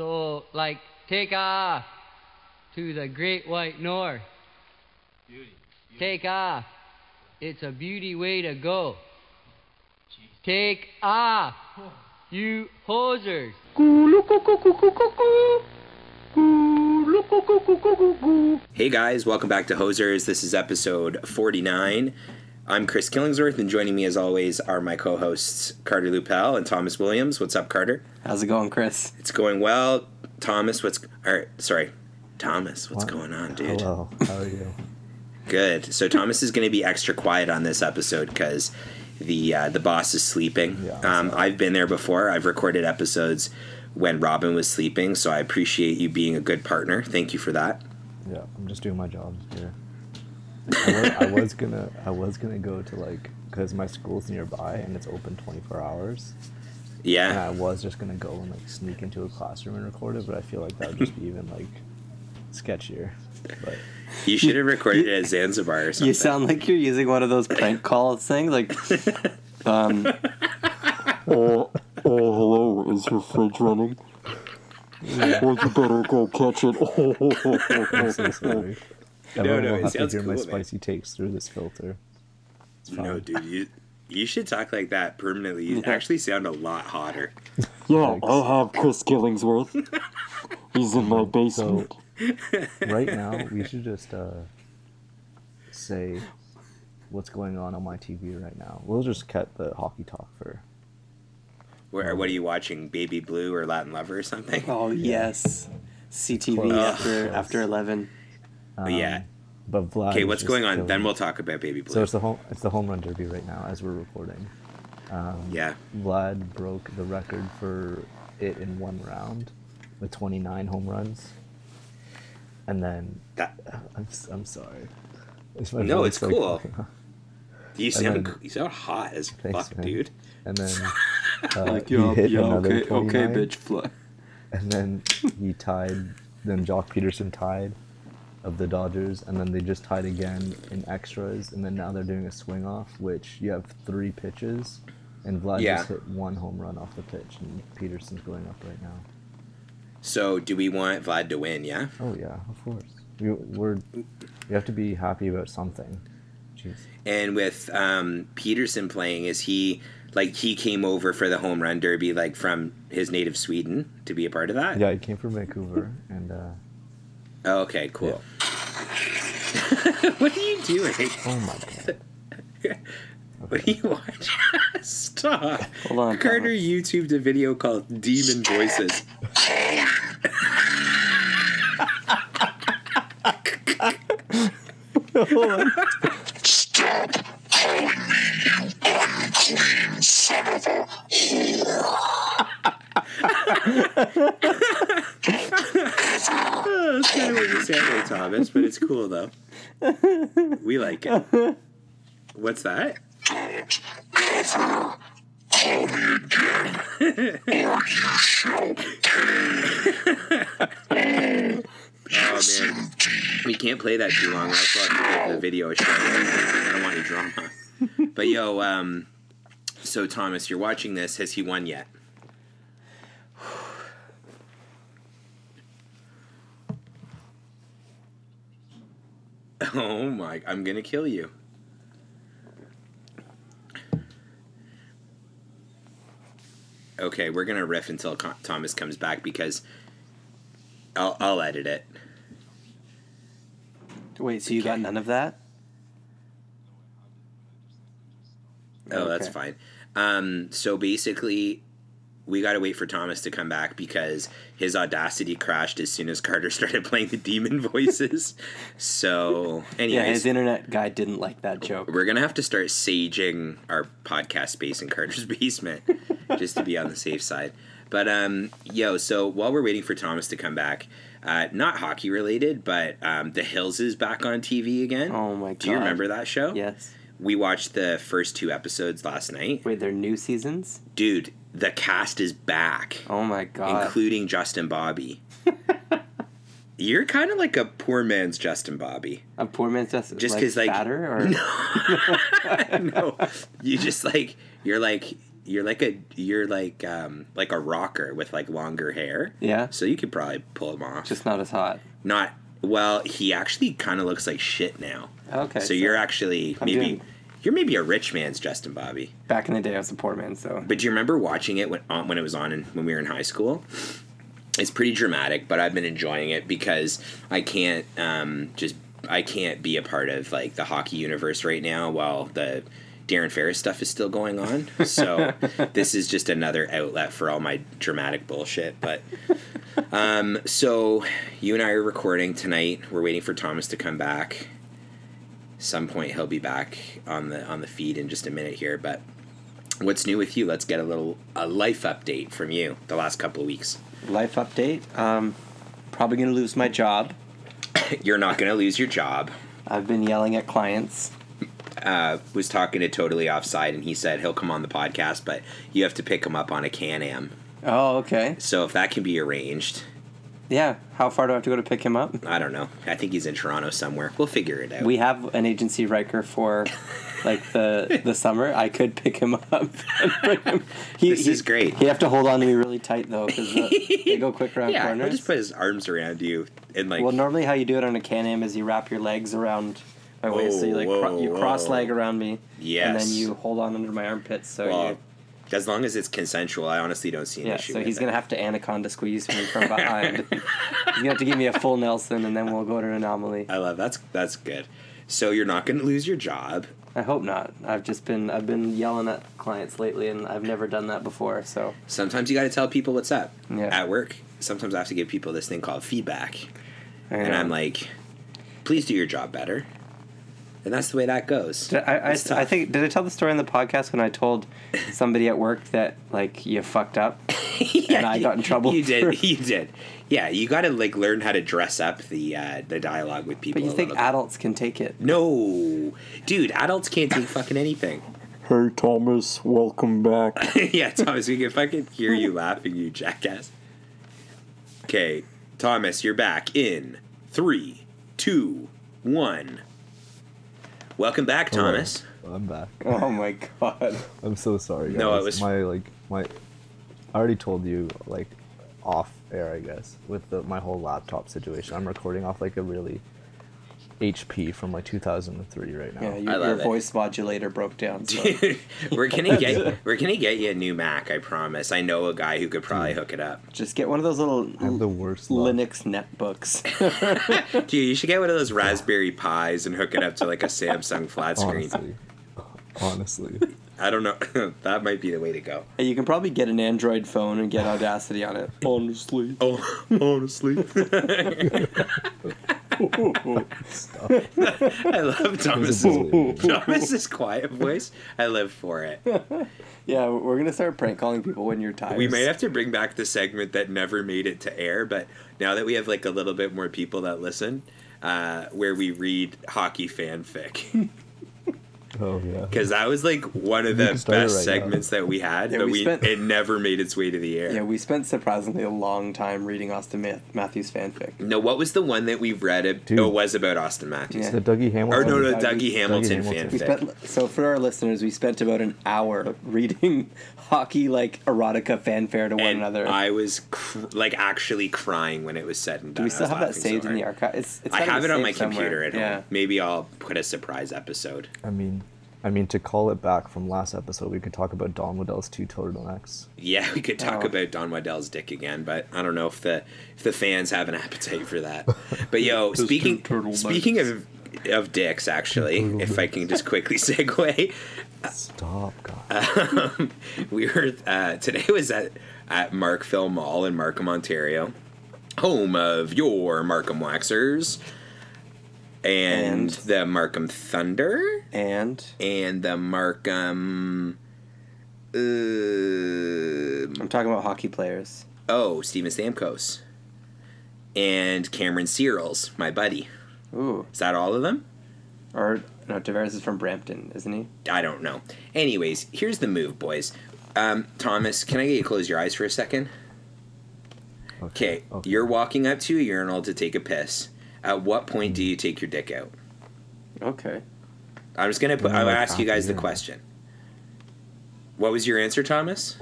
So, like, take off to the great white north. Take off. It's a beauty way to go. Take off, you hosers. Hey guys, welcome back to Hosers. This is episode 49. I'm Chris Killingsworth, and joining me as always are my co hosts Carter Lupel and Thomas Williams. What's up, Carter? How's it going, Chris? It's going well. Thomas, what's. All right, sorry, Thomas, what's going on, dude? Hello, how are you? Good. So, Thomas is going to be extra quiet on this episode because the, uh, the boss is sleeping. Yeah, um, I've been there before, I've recorded episodes when Robin was sleeping, so I appreciate you being a good partner. Thank you for that. Yeah, I'm just doing my job here. I was, I was gonna, I was gonna go to like, cause my school's nearby and it's open 24 hours. And Yeah. I was just gonna go and like sneak into a classroom and record it, but I feel like that would just be even like sketchier. But You should have recorded it at Zanzibar or something. You sound like you're using one of those prank call things, like, um, Oh, oh, hello. Is your fridge running? Well, you better go catch it. I'm so sorry. Everyone no, will it have to sounds hear my cool, man. spicy takes through this filter. It's fine. No, dude, you you should talk like that permanently. You actually sound a lot hotter. Yeah, Thanks. I have Chris Killingsworth. He's in my basement. right now we should just uh, say what's going on on my TV right now. We'll just cut the hockey talk for. Where what are you watching? Baby Blue or Latin Lover or something? oh yes, CTV Close. after Close. after eleven. Um, yeah. But Vlad. Okay, what's going on? killing Then we'll talk about Baby Blue. So it's the home. It's the home run derby right now as we're recording. Um, yeah. Vlad broke the record for it in one round with 29 home runs. And then That I'm s- I'm sorry. It's my No, it's like, cool. fucking up. you sound then- you sound hot as Thanks, fuck, man. dude. And then uh, Like, he yeah, hit yeah, another okay, okay, bitch, fly. And then he tied. Then Joc Pederson tied of the Dodgers, and then they just tied again in extras, and then now they're doing a swing off, which you have three pitches, and Vlad Yeah. just hit one home run off the pitch, and Pederson's going up right now. So do we want Vlad to win? Yeah. Oh yeah, of course. We, we're we have to be happy about something. Jeez. And with um, Pederson playing, is he like he came over for the home run derby, like from his native Sweden, to be a part of that? Yeah, he came from Vancouver, and uh, okay, cool. what are you doing? oh my god. What are you watching? Stop. Hold on, Carter Thomas. YouTubed a video called Demon Voices. Stop calling me, you unclean son of a Oh, that's kind of what you like, Thomas, but it's cool though. We like it. What's that? don't ever call me again, or you shall pay. Oh man, we can't play that too long. I also have to the video a shot. I don't want any drama. But yo, um, so Thomas, you're watching this. Has he won yet? Oh my! I'm gonna kill you. Okay, we're gonna riff until Thomas comes back because I'll I'll edit it. Wait, so you got none of that? Oh, that's Okay. fine. Um, so basically, we got to wait for Thomas to come back because his audacity crashed as soon as Carter started playing the demon voices. so, Yeah, anyways, his internet guy didn't like that joke. we're gonna have to start saging our podcast space in Carter's basement just to be on the safe side. But um, yo, so while we're waiting for Thomas to come back, uh, not hockey related, but um, The Hills is back on TV again. Oh my god. Do you remember that show? Yes. We watched the first two episodes last night. Wait, they're new seasons? Dude, the cast is back, Oh my god. including Justin Bobby. You're kind of like a poor man's Justin Bobby. A poor man's just Just like, 'cause, like- fatter or no, you just like you're like you're like a you're like um like a rocker with like longer hair. Yeah. So you could probably pull him off. Just not as hot. not well. He actually kind of looks like shit now. Okay. so, you're actually I'm maybe doing- you're maybe a rich man's Justin Bobby. back in the day I was a poor man, so But do you remember watching it when on, when it was on in, when we were in high school? It's pretty dramatic, but I've been enjoying it because I can't um, just I can't be a part of like the hockey universe right now while the Darren Ferris stuff is still going on. So this is just another outlet for all my dramatic bullshit. But um, so you and I are recording tonight. We're waiting for Thomas to come back. Some point he'll be back on the on the feed in just a minute here, but what's new with you? Let's get a little a life update from you the last couple of weeks. life update. Um probably gonna lose my job. You're not going to lose your job. I've been yelling at clients. Uh, was talking to totally offside, and he said he'll come on the podcast, but you have to pick him up on a Can Am. Oh, okay. So if that can be arranged, Yeah. How far do I have to go to pick him up? I don't know. I think he's in Toronto somewhere. We'll figure it out. We have an agency Ryker for like the the summer. I could pick him up. Him. He, This he- is great. He'd have to hold on to me really tight though, because they go quick around corners. yeah, just put his arms around you and like. well, normally how you do it on a Can-Am is you wrap your legs around my waist, so you like Whoa, cro- you cross leg around me, Yes. and then you hold on under my armpits. So well, you, as long as it's consensual, I honestly don't see an yeah. issue. So he's it. gonna have to anaconda squeeze me from behind. he's gonna have to give me a full Nelson, and then we'll go to an anomaly. I love that's that's good. So you're not going to lose your job. I hope not. I've just been I've been yelling at clients lately, and I've never done that before. So Sometimes you got to tell people what's up Yeah. at work. Sometimes I have to give people this thing called feedback, and. I'm like, please do your job better. And that's the way that goes. I, I, I think did I tell the story on the podcast when I told somebody at work that like you fucked up? yeah, I you- got in trouble You did. for- You did. Yeah, you got to like learn how to dress up the uh, the dialogue with people. But you a think little bit. adults can take it? No, dude, adults can't take fucking anything. Hey Thomas, welcome back. yeah, Thomas, we can fucking hear you laughing, you jackass. Okay, Thomas, you're back in three, two, one. Welcome back, Hello. Thomas. I'm back. Oh my god! I'm so sorry. Guys. No, it was- my like my. I already told you like off air, I guess, with the, my whole laptop situation. I'm recording off like a really HP from like 2003 right now. Yeah, I your, love your it. voice modulator broke down. So. Dude, we're gonna get we're gonna get you a new Mac. I promise. I know a guy who could probably hmm. hook it up. Just get one of those little I have the worst luck. Linux netbooks. Dude, you should get one of those Raspberry Pis and hook it up to like a Samsung flat screen. Honestly, honestly, I don't know. that might be the way to go. Hey, you can probably get an Android phone and get Audacity on it. Honestly. Oh, honestly. Stop. I love Thomas's Thomas's quiet voice. I live for it. Yeah, we're gonna start prank calling people when you're tired. We may have to bring back the segment that never made it to air, but now that we have like a little bit more people that listen, uh, where we read hockey fanfic, Oh yeah. because that was like one of the can start it best right now. segments that we had, Yeah, but we we, spent- it never made its way to the air. Yeah, we spent surprisingly a long time reading Austin Ma- Matthews fanfic. no, what was the one that we read? It Dude. oh, was about Austin Matthews. Yeah. The Dougie Hamilton. Or no, no, Dougie- Dougie Hamilton, Hamilton. We fanfic. spent so for our listeners, we spent about an hour reading hockey like erotica fanfare to one and another. I was cr- like actually crying when it was said and done. Do done. we still have that laughing so saved in the hard. archive? It's, it's I gotta have it on my somewhere. computer at home. Maybe I'll put a surprise episode. I mean, I mean to call it back from last episode, we could talk about Don Waddell's two turtlenecks. Yeah, we could talk Oh. about Don Waddell's dick again, but I don't know if the if the fans have an appetite for that. But yo, speaking speaking of of dicks, actually, if I can just quickly segue, Stop, God. um, we were uh, today was at at Markville Mall in Markham, Ontario, home of your Markham Waxers, and, And? the Markham Thunder, And and the Markham. Uh, I'm talking about hockey players. oh, Steven Stamkos, and Cameron Searles, my buddy. Ooh, Is that all of them? or no, Tavares is from Brampton, isn't he? I don't know. Anyways, here's the move, boys. Um, Thomas, can I get you to close your eyes for a second? Okay, you're walking up to a urinal to take a piss. At what point do you take your dick out? Okay. I'm just gonna put. Mm, I'll like ask you guys the urinal. question. What was your answer, Thomas?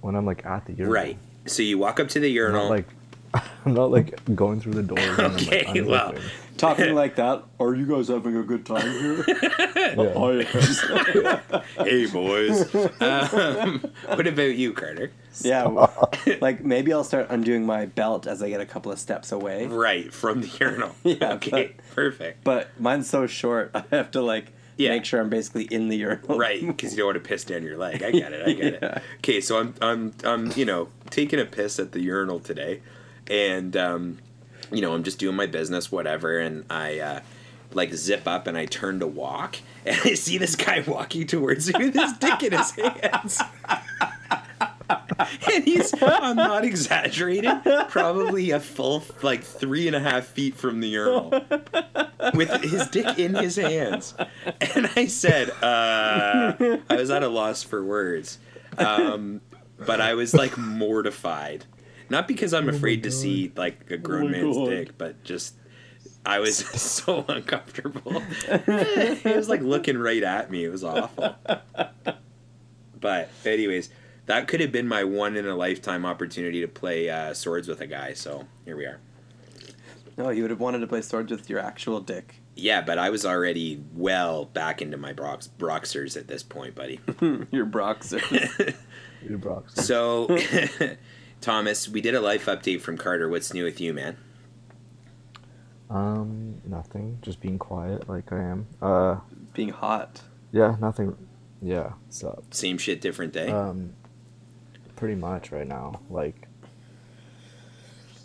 when I'm like at the urinal. Right. So you walk up to the I'm urinal. not like I'm not like going through the door. and I'm, like, Okay, well. Unzipping. Talking like that. Are you guys having a good time here? Yeah. I am. hey boys. um, what about you, Carter? yeah. Like maybe I'll start undoing my belt as I get a couple of steps away. Right from the urinal. Yeah, Okay. Perfect. But mine's so short, I have to like Yeah. make sure I'm basically in the urinal. Right, because you don't want to piss down your leg. I get it. I get Yeah. it. Okay, so I'm I'm I'm you know taking a piss at the urinal today, and um, you know I'm just doing my business, whatever, and I uh, like zip up and I turn to walk, and I see this guy walking towards me with his dick in his hands. And he's, I'm not exaggerating, probably a full, like, three and a half feet from the urinal with his dick in his hands. And I said, uh, I was at a loss for words. Um, but I was like mortified. Not because I'm afraid to see like a grown my man's God. dick, but just I was so uncomfortable. he was like looking right at me. It was awful. But anyways, that could have been my one in a lifetime opportunity to play uh, swords with a guy. So here we are. No, you would have wanted to play swords with your actual dick. Yeah, but I was already well back into my Brox Broxers at this point, buddy. your Broxers. Your Brox. So, Thomas, we did a life update from Carter. What's new with you, man? Um, nothing. Just being quiet like I am. Uh, Being hot. yeah, nothing. Yeah, so Same shit, different day. um, pretty much right now. Like,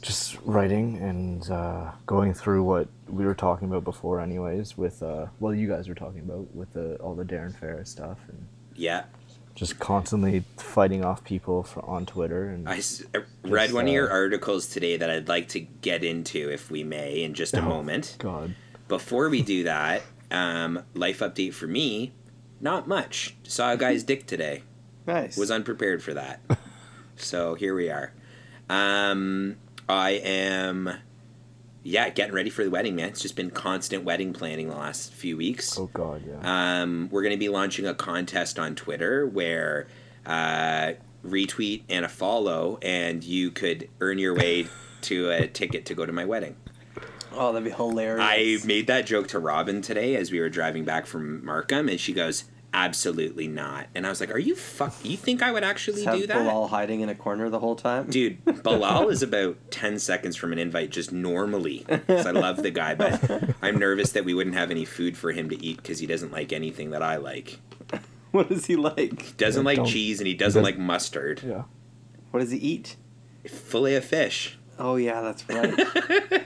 just writing and uh, going through what we were talking about before, anyways. With uh, well, you guys were talking about with the all the Darren Ferris stuff and yeah, just constantly fighting off people for, on Twitter and I s- I read Just, one of your uh, articles today that I'd like to get into, if we may, in just a Oh, moment. God. Before we do that, um, life update for me, not much. Saw a guy's dick today. Nice. was unprepared for that. so here we are. Um, I am, yeah, getting ready for the wedding, man. It's just been constant wedding planning the last few weeks. Oh God, yeah. Um, we're going to be launching a contest on Twitter where uh, retweet and a follow, and you could earn your way to a ticket to go to my wedding. oh, that'd be hilarious. I made that joke to Robin today as we were driving back from Markham, and she goes, "Absolutely not." And I was like, "Are you fuck? You think I would actually Have do that?" Bilal hiding in a corner the whole time. Dude, Bilal is about 10 seconds from an invite just normally. 'cause I love the guy, but I'm nervous that we wouldn't have any food for him to eat because he doesn't like anything that I like. What does he like? He doesn't like cheese and he doesn't does- like mustard. yeah. What does he eat? Filet of fish. Oh yeah, that's right.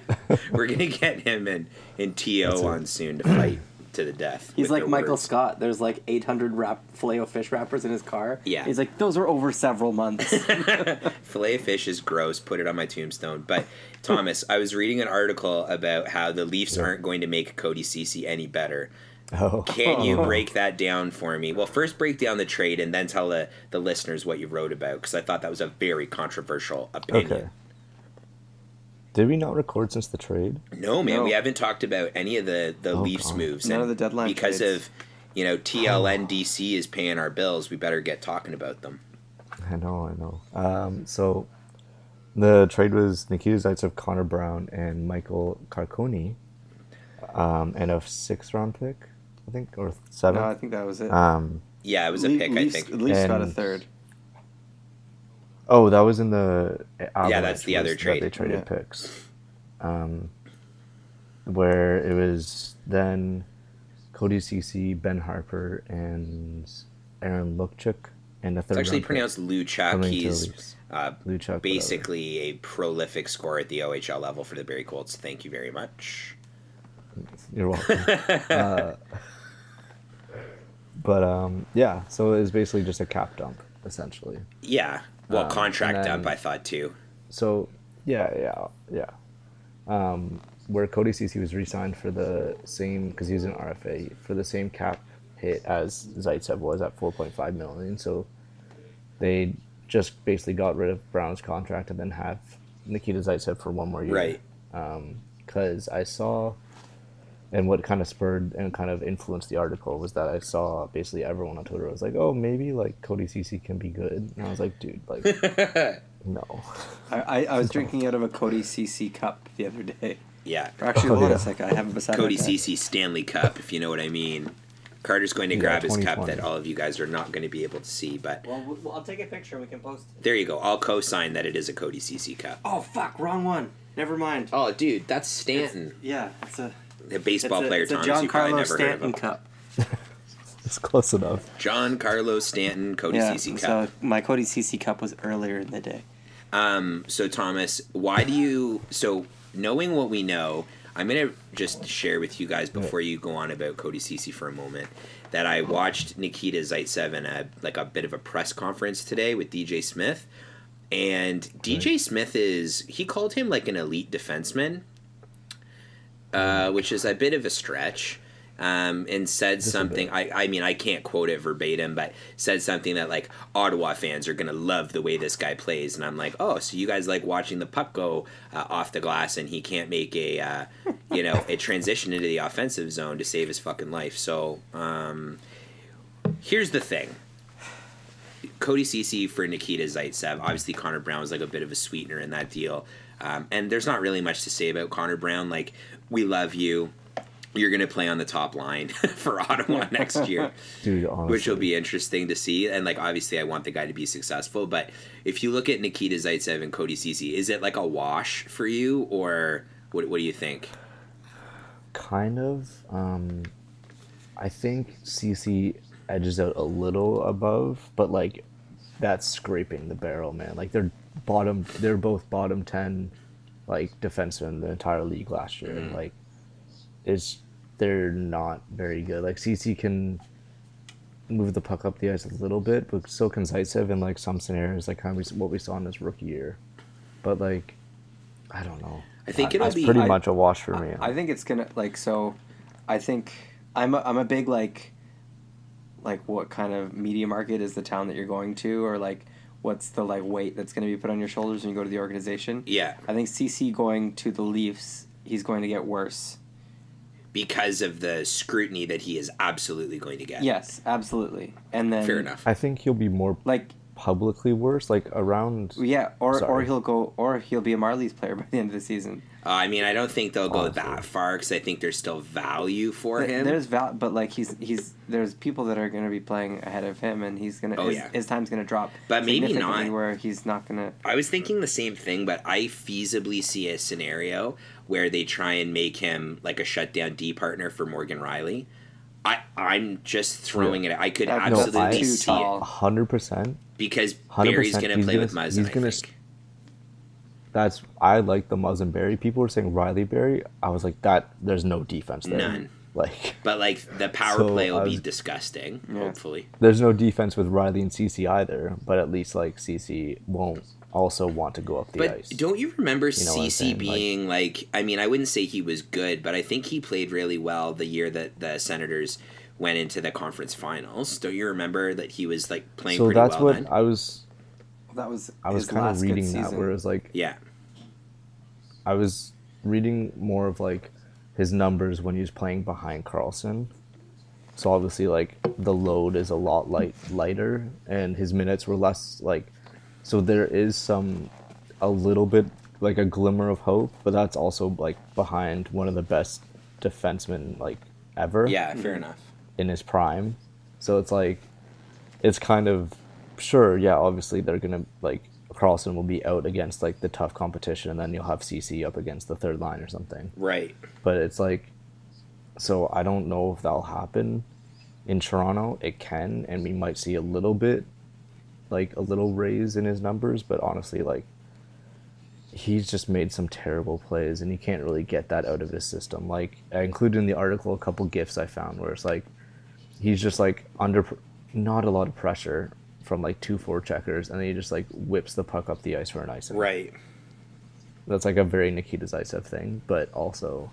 We're going to get him and, and T.O. on soon to fight to the death. He's like Michael words. Scott. There's like 800 wrap filet fish wrappers in his car. Yeah. He's like, those were over several months. Filet of fish is gross. Put it on my tombstone. But Thomas, I was reading an article about how the Leafs aren't going to make Cody Cece any better. Oh. Can you break that down for me? Well, first break down the trade and then tell the, the listeners what you wrote about because I thought that was a very controversial opinion. Okay. Did we not record since the trade? No, man, No. we haven't talked about any of the, the Oh, Leafs God. moves. None of the deadline Because trades. of, you know, TLNDC is paying our bills. We better get talking about them. I know, I know. Um, so the trade was Nikita Zaitsev, Connor Brown, and Michael Carcone, um, and a sixth round pick, I think, or seven. no, I think that was it. Um, Yeah, it was a Le- pick, Leafs, I think. Leafs got a third. Oh, that was in the Avalanche that's the was other that trade. They traded Yeah. picks, um, where it was then Cody Cece, Ben Harpur, and Aaron Lukchuk, and a third. It's actually pronounced Luchuk. coming to the He's Leafs. uh, Luchuk, whatever. basically a prolific scorer at the OHL level for the Barrie Colts. Thank you very much. You're welcome. uh, but um, yeah, so it was basically just a cap dump, essentially. Yeah. Well, Um, contract then- dump, I thought too. So yeah, yeah, yeah. Um, where Cody Cece was re-signed for the same because he was an RFA for the same cap hit as Zaitsev was at 4.5 million. So they just basically got rid of Brown's contract and then have Nikita Zaitsev for one more year. Right. because I saw And what kind of spurred and kind of influenced the article was that I saw basically everyone on Twitter was like, "Oh, maybe like Cody Cece can be good," and I was like, "Dude, like, no." I, I, I was drinking out of a Cody Cece cup the other day. Yeah. Or actually, Oh, hold on a second. I have it beside Cody. Cece Stanley Cup, if you know what I mean. Carter's going to Yeah, grab his cup that all of you guys are not going to be able to see, but Well, well, I'll take a picture and we can post it. there you go. I'll co-sign that it is a Cody Cece cup. Oh fuck! Wrong one. Never mind. Oh, dude, that's Stanton, Yeah, it's a the baseball it's a, player. It's a Thomas, you probably Giancarlo never heard of Stanton him. cup. It's close enough. John Carlos Stanton, Cody yeah. Cece Cup. So cup. my Cody Cece cup was earlier in the day. Um, so Thomas, why do you? So knowing what we know, I'm gonna just share with you guys before you go on about Cody Cece for a moment that I watched Nikita Zaitsev in a like a bit of a press conference today with DJ Smith, and DJ Smith is he called him like an elite defenseman, uh, which is a bit of a stretch. Um, and said something. I, I mean, I can't quote it verbatim, but said something that like Ottawa fans are gonna love the way this guy plays, and I'm like, oh, so you guys like watching the puck go uh, off the glass, and he can't make a, uh, you know, a transition into the offensive zone to save his fucking life. So, um, here's the thing. Cody Cece for Nikita Zaitsev. Obviously, Connor Brown was like a bit of a sweetener in that deal. Um, and there's not really much to say about Connor Brown. Like, we love you. You're going to play on the top line for Ottawa next year, Dude, which will be interesting to see. And, like, obviously, I want the guy to be successful. But if you look at Nikita Zaitsev and Cody Cece, is it like a wash for you? Or what, what do you think? kind of. Um, I think Cece edges out a little above, but like that's scraping the barrel, man. Like they're bottom. They're both bottom ten, like defensemen in the entire league last year. Mm. Like, it's they're not very good. Like Cece can move the puck up the ice a little bit, but still Zaitsev in like some scenarios, like kind of what we saw in his rookie year. But like, I don't know. I think it'll it's be- pretty I- much a wash for me. I think it's gonna like so. I think I'm a, I'm a big like like what kind of media market is the town that you're going to or like what's the like weight that's going to be put on your shoulders when you go to the organization. Yeah. I think Cece going to the Leafs, he's going to get worse. Because of the scrutiny that he is absolutely going to get. Yes, absolutely. And then Fair enough. I think he'll be more Like publicly worse, like around. yeah, or or he'll go or he'll be a Marlies player by the end of the season. Uh, I mean, I don't think they'll go Honestly. that far because I think there's still value for Th- him. There's val, but like he's he's there's people that are going to be playing ahead of him, and he's gonna Oh, his, yeah. his time's going to drop. But maybe significantly not. Where he's not going to. I was thinking the same thing, but I feasibly see a scenario where they try and make him like a shutdown D partner for Morgan Rielly. I I'm just throwing it. I could That- no, absolutely I- too see tall. it hundred percent. because Barrie's going to play gonna- with Muzzin. he's I gonna think. That's I like the Muzz and Barrie. People were saying Rielly Barrie. I was like that. There's no defense there. None. Like But like the power So, play will I be disgusting. Yeah. Hopefully. there's no defense with Rielly and Cece either. But at least like Cece won't also want to go up the But ice. don't you remember You know Cece saying, like- being like, I mean, I wouldn't say he was good, but I think he played really well the year that the Senators went into the conference finals. Don't you remember that he was like playing so pretty that's well what then? I was. That was I was kind of reading that where it was like yeah. I was reading more of like his numbers when he was playing behind Karlsson. So obviously like the load is a lot light lighter and his minutes were less like so there is some a little bit like a glimmer of hope, but that's also like behind one of the best defensemen like ever Yeah, fair mm-hmm. enough. in his prime. So it's like it's kind of sure, yeah, obviously they're gonna like Karlsson will be out against like the tough competition and then you'll have Cece up against the third line or something. Right. But it's like so I don't know if that'll happen in Toronto. It can and we might see a little bit like a little raise in his numbers, but honestly like he's just made some terrible plays and he can't really get that out of his system. Like I included in the article a couple gifs I found where it's like he's just like under not a lot of pressure from like two four checkers and then he just like whips the puck up the ice for an ice. Right. That's like a very Nikita Zaitsev thing, but also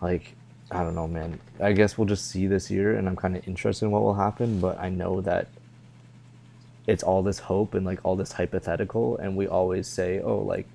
like I don't know, man. I guess we'll just see this year and I'm kind of interested in what will happen, but I know that it's all this hope and like all this hypothetical and we always say, "Oh, like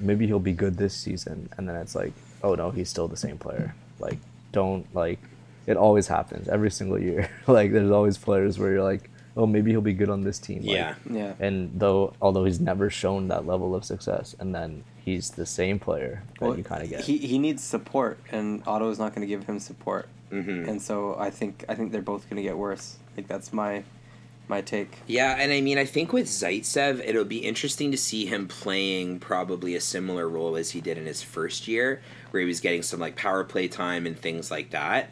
maybe he'll be good this season." And then it's like, "Oh no, he's still the same player." Like don't like. It always happens every single year. like there's always players where you're like, oh, maybe he'll be good on this team. Like, Yeah. Yeah. And though, although he's never shown that level of success, and then he's the same player that Well, you kind of get. He he needs support, and Otto is not going to give him support, Mhm. and so I think I think they're both going to get worse. Like that's my my take. Yeah, and I mean, I think with Zaitsev, it'll be interesting to see him playing probably a similar role as he did in his first year, where he was getting some like power play time and things like that.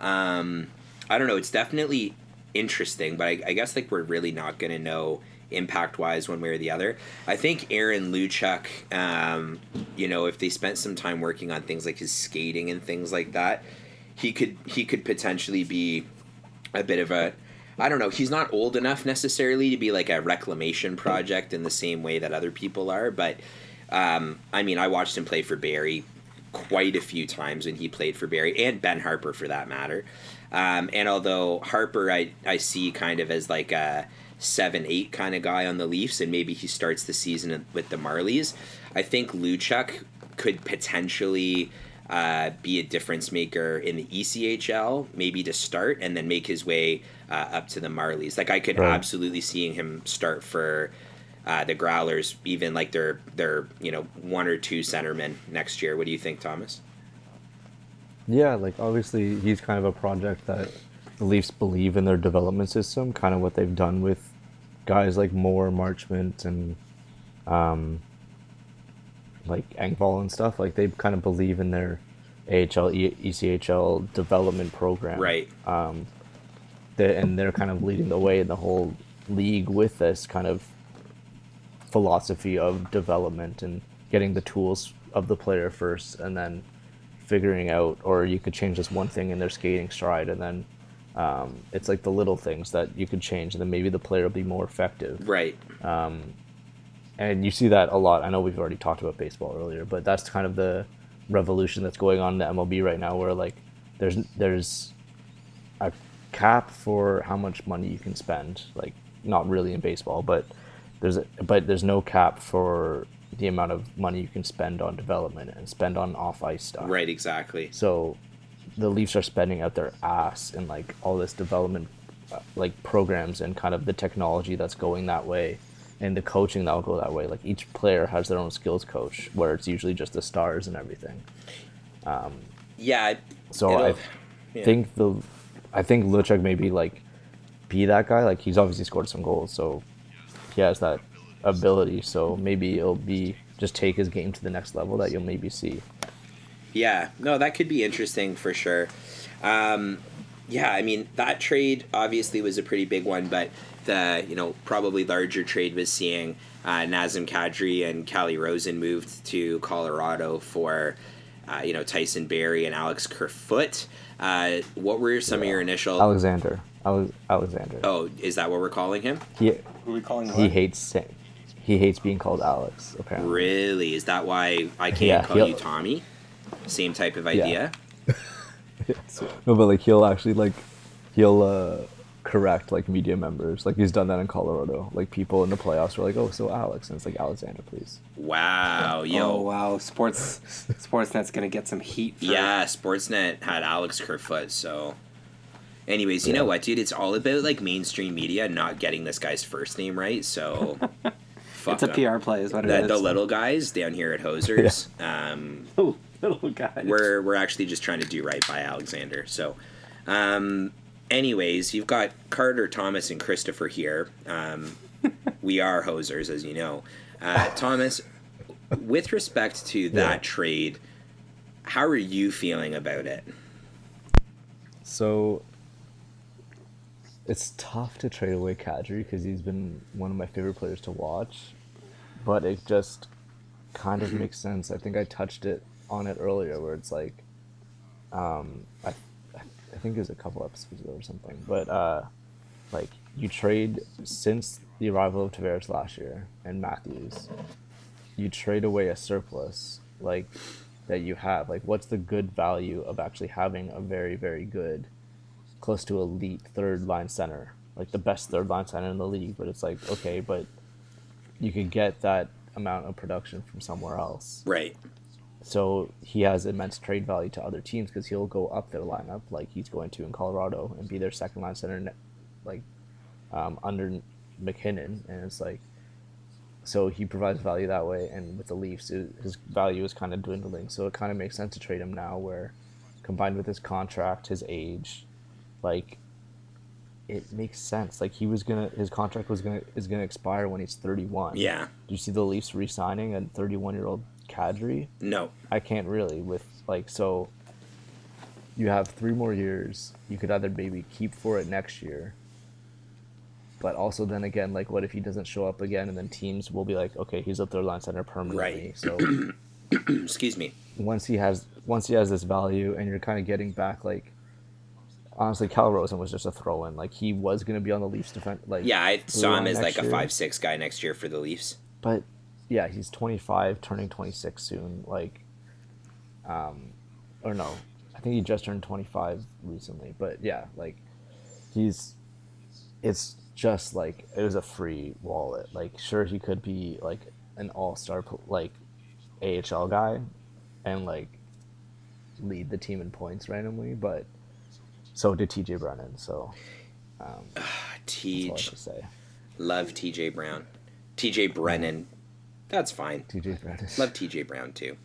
Um, I don't know. It's definitely interesting, but I, I guess like we're really not going to know impact wise one way or the other. I think Aaron Luchuk, um, you know, if they spent some time working on things like his skating and things like that, he could he could potentially be a bit of a I don't know, he's not old enough necessarily to be like a reclamation project in the same way that other people are, but um, I mean, I watched him play for Barrie quite a few times when he played for Barrie and Ben Harpur for that matter. Um, and although Harpur I, I see kind of as like a seven eight kind of guy on the Leafs, and maybe he starts the season with the Marlies, I think Luchuk could potentially uh, be a difference maker in the ECHL, maybe to start, and then make his way uh, up to the Marlies. Like I could Right. absolutely seeing him start for uh, the Growlers, even like their their you know one or two centermen next year. What do you think, Thomas? Yeah, like obviously he's kind of a project that the Leafs believe in their development system, kind of what they've done with guys like Moore, Marchment, and um, like Engvall and stuff. Like they kind of believe in their AHL, E- ECHL development program, Right. Um, they, and they're kind of leading the way in the whole league with this kind of philosophy of development and getting the tools of the player first and then figuring out or you could change this one thing in their skating stride and then um, it's like the little things that you could change and then maybe the player will be more effective Right. and you see that a lot i know we've already talked about baseball earlier but that's kind of the revolution that's going on in the mlb right now where like there's there's a cap for how much money you can spend like not really in baseball but there's a, but there's no cap for the amount of money you can spend on development and spend on off ice stuff Right. Exactly. so the Leafs are spending out their ass in like all this development, uh, like programs and kind of the technology that's going that way, and the coaching that'll go that way. Like each player has their own skills coach, where it's usually just the stars and everything. Yeah. So I think the, I think Luchuk maybe like be that guy. Like he's obviously scored some goals, so he has that ability. So maybe it'll be just take his game to the next level that you'll maybe see. Yeah, no, that could be interesting for sure. Um, yeah, I mean that trade obviously was a pretty big one, but the you know probably larger trade was seeing uh, Nazem Kadri and Calle Rosen moved to Colorado for uh, you know Tyson Barrie and Alex Kerfoot. Uh, what were some of your initial? Alexander, Alex, Alexander. oh, is that what we're calling him? He, Who are we calling? him? he hates sa- he hates being called Alex. Apparently, Really? Is that why I can't Yeah, call you Tommy? Same type of idea. no, but like he'll actually like he'll uh, correct like media members. Like he's done that in Colorado. Like people in the playoffs were like, "Oh, so Alex," and it's like Alexander, please. Wow, yo. Oh wow, sports Sportsnet's gonna get some heat. For, Yeah, Sportsnet had Alex Kerfoot, so. Anyways, you Yeah. know what, dude? It's all about like mainstream media not getting this guy's first name right. So, fuck it's a 'em. PR play, is what it The, is. the little guys down here at Hosers, um, Oh, little guy. we're we're actually just trying to do right by Alexander. So, um, anyways, you've got Carter, Thomas, and Christopher here. Um, we are Hosers, as you know. Uh, Thomas, with respect to that Yeah. trade, how are you feeling about it? So it's tough to trade away Kadri because he's been one of my favorite players to watch, but it just kind of makes sense. I think I touched it on it earlier, where it's like, um, I, I think it was a couple episodes ago or something, but uh, like you trade since the arrival of Tavares last year and Matthews, you trade away a surplus like that you have. Like, what's the good value of actually having a very, very good, close to elite third line center, like the best third line center in the league? But it's like, okay, but you could get that amount of production from somewhere else. Right. so he has immense trade value to other teams because he'll go up their lineup like he's going to in Colorado and be their second line center, like um, under MacKinnon, and it's like so he provides value that way. And with the Leafs, it, his value is kind of dwindling, so it kind of makes sense to trade him now, where combined with his contract, his age, like it makes sense. Like he was gonna, his contract was gonna is gonna expire when he's thirty one. Yeah. Do you see the Leafs re-signing a thirty one year old Kadri? No. I can't really with like so. You have three more years. You could either maybe keep for it next year. But also then again, like what if he doesn't show up again, and then teams will be like, okay, he's a third line center permanently. Right. So Excuse me. once he has once he has this value, and you're kind of getting back like. Honestly, Cal Rosen was just a throw in. Like he was gonna be on the Leafs defense. Like Yeah, I saw him as like next a five six guy next year for the Leafs. but yeah, he's 25, turning 26 soon. Like, um, or no, I think he just turned 25 recently. But yeah, like, he's, it's just like it was a free wallet. Like, sure, he could be like an all star, like, AHL guy, and like lead the team in points randomly. But so did TJ Brennan. So um, that's all I have Tej, to say. love TJ Brown. TJ Brennan. That's fine. TJ Brennan. Love TJ Brown too.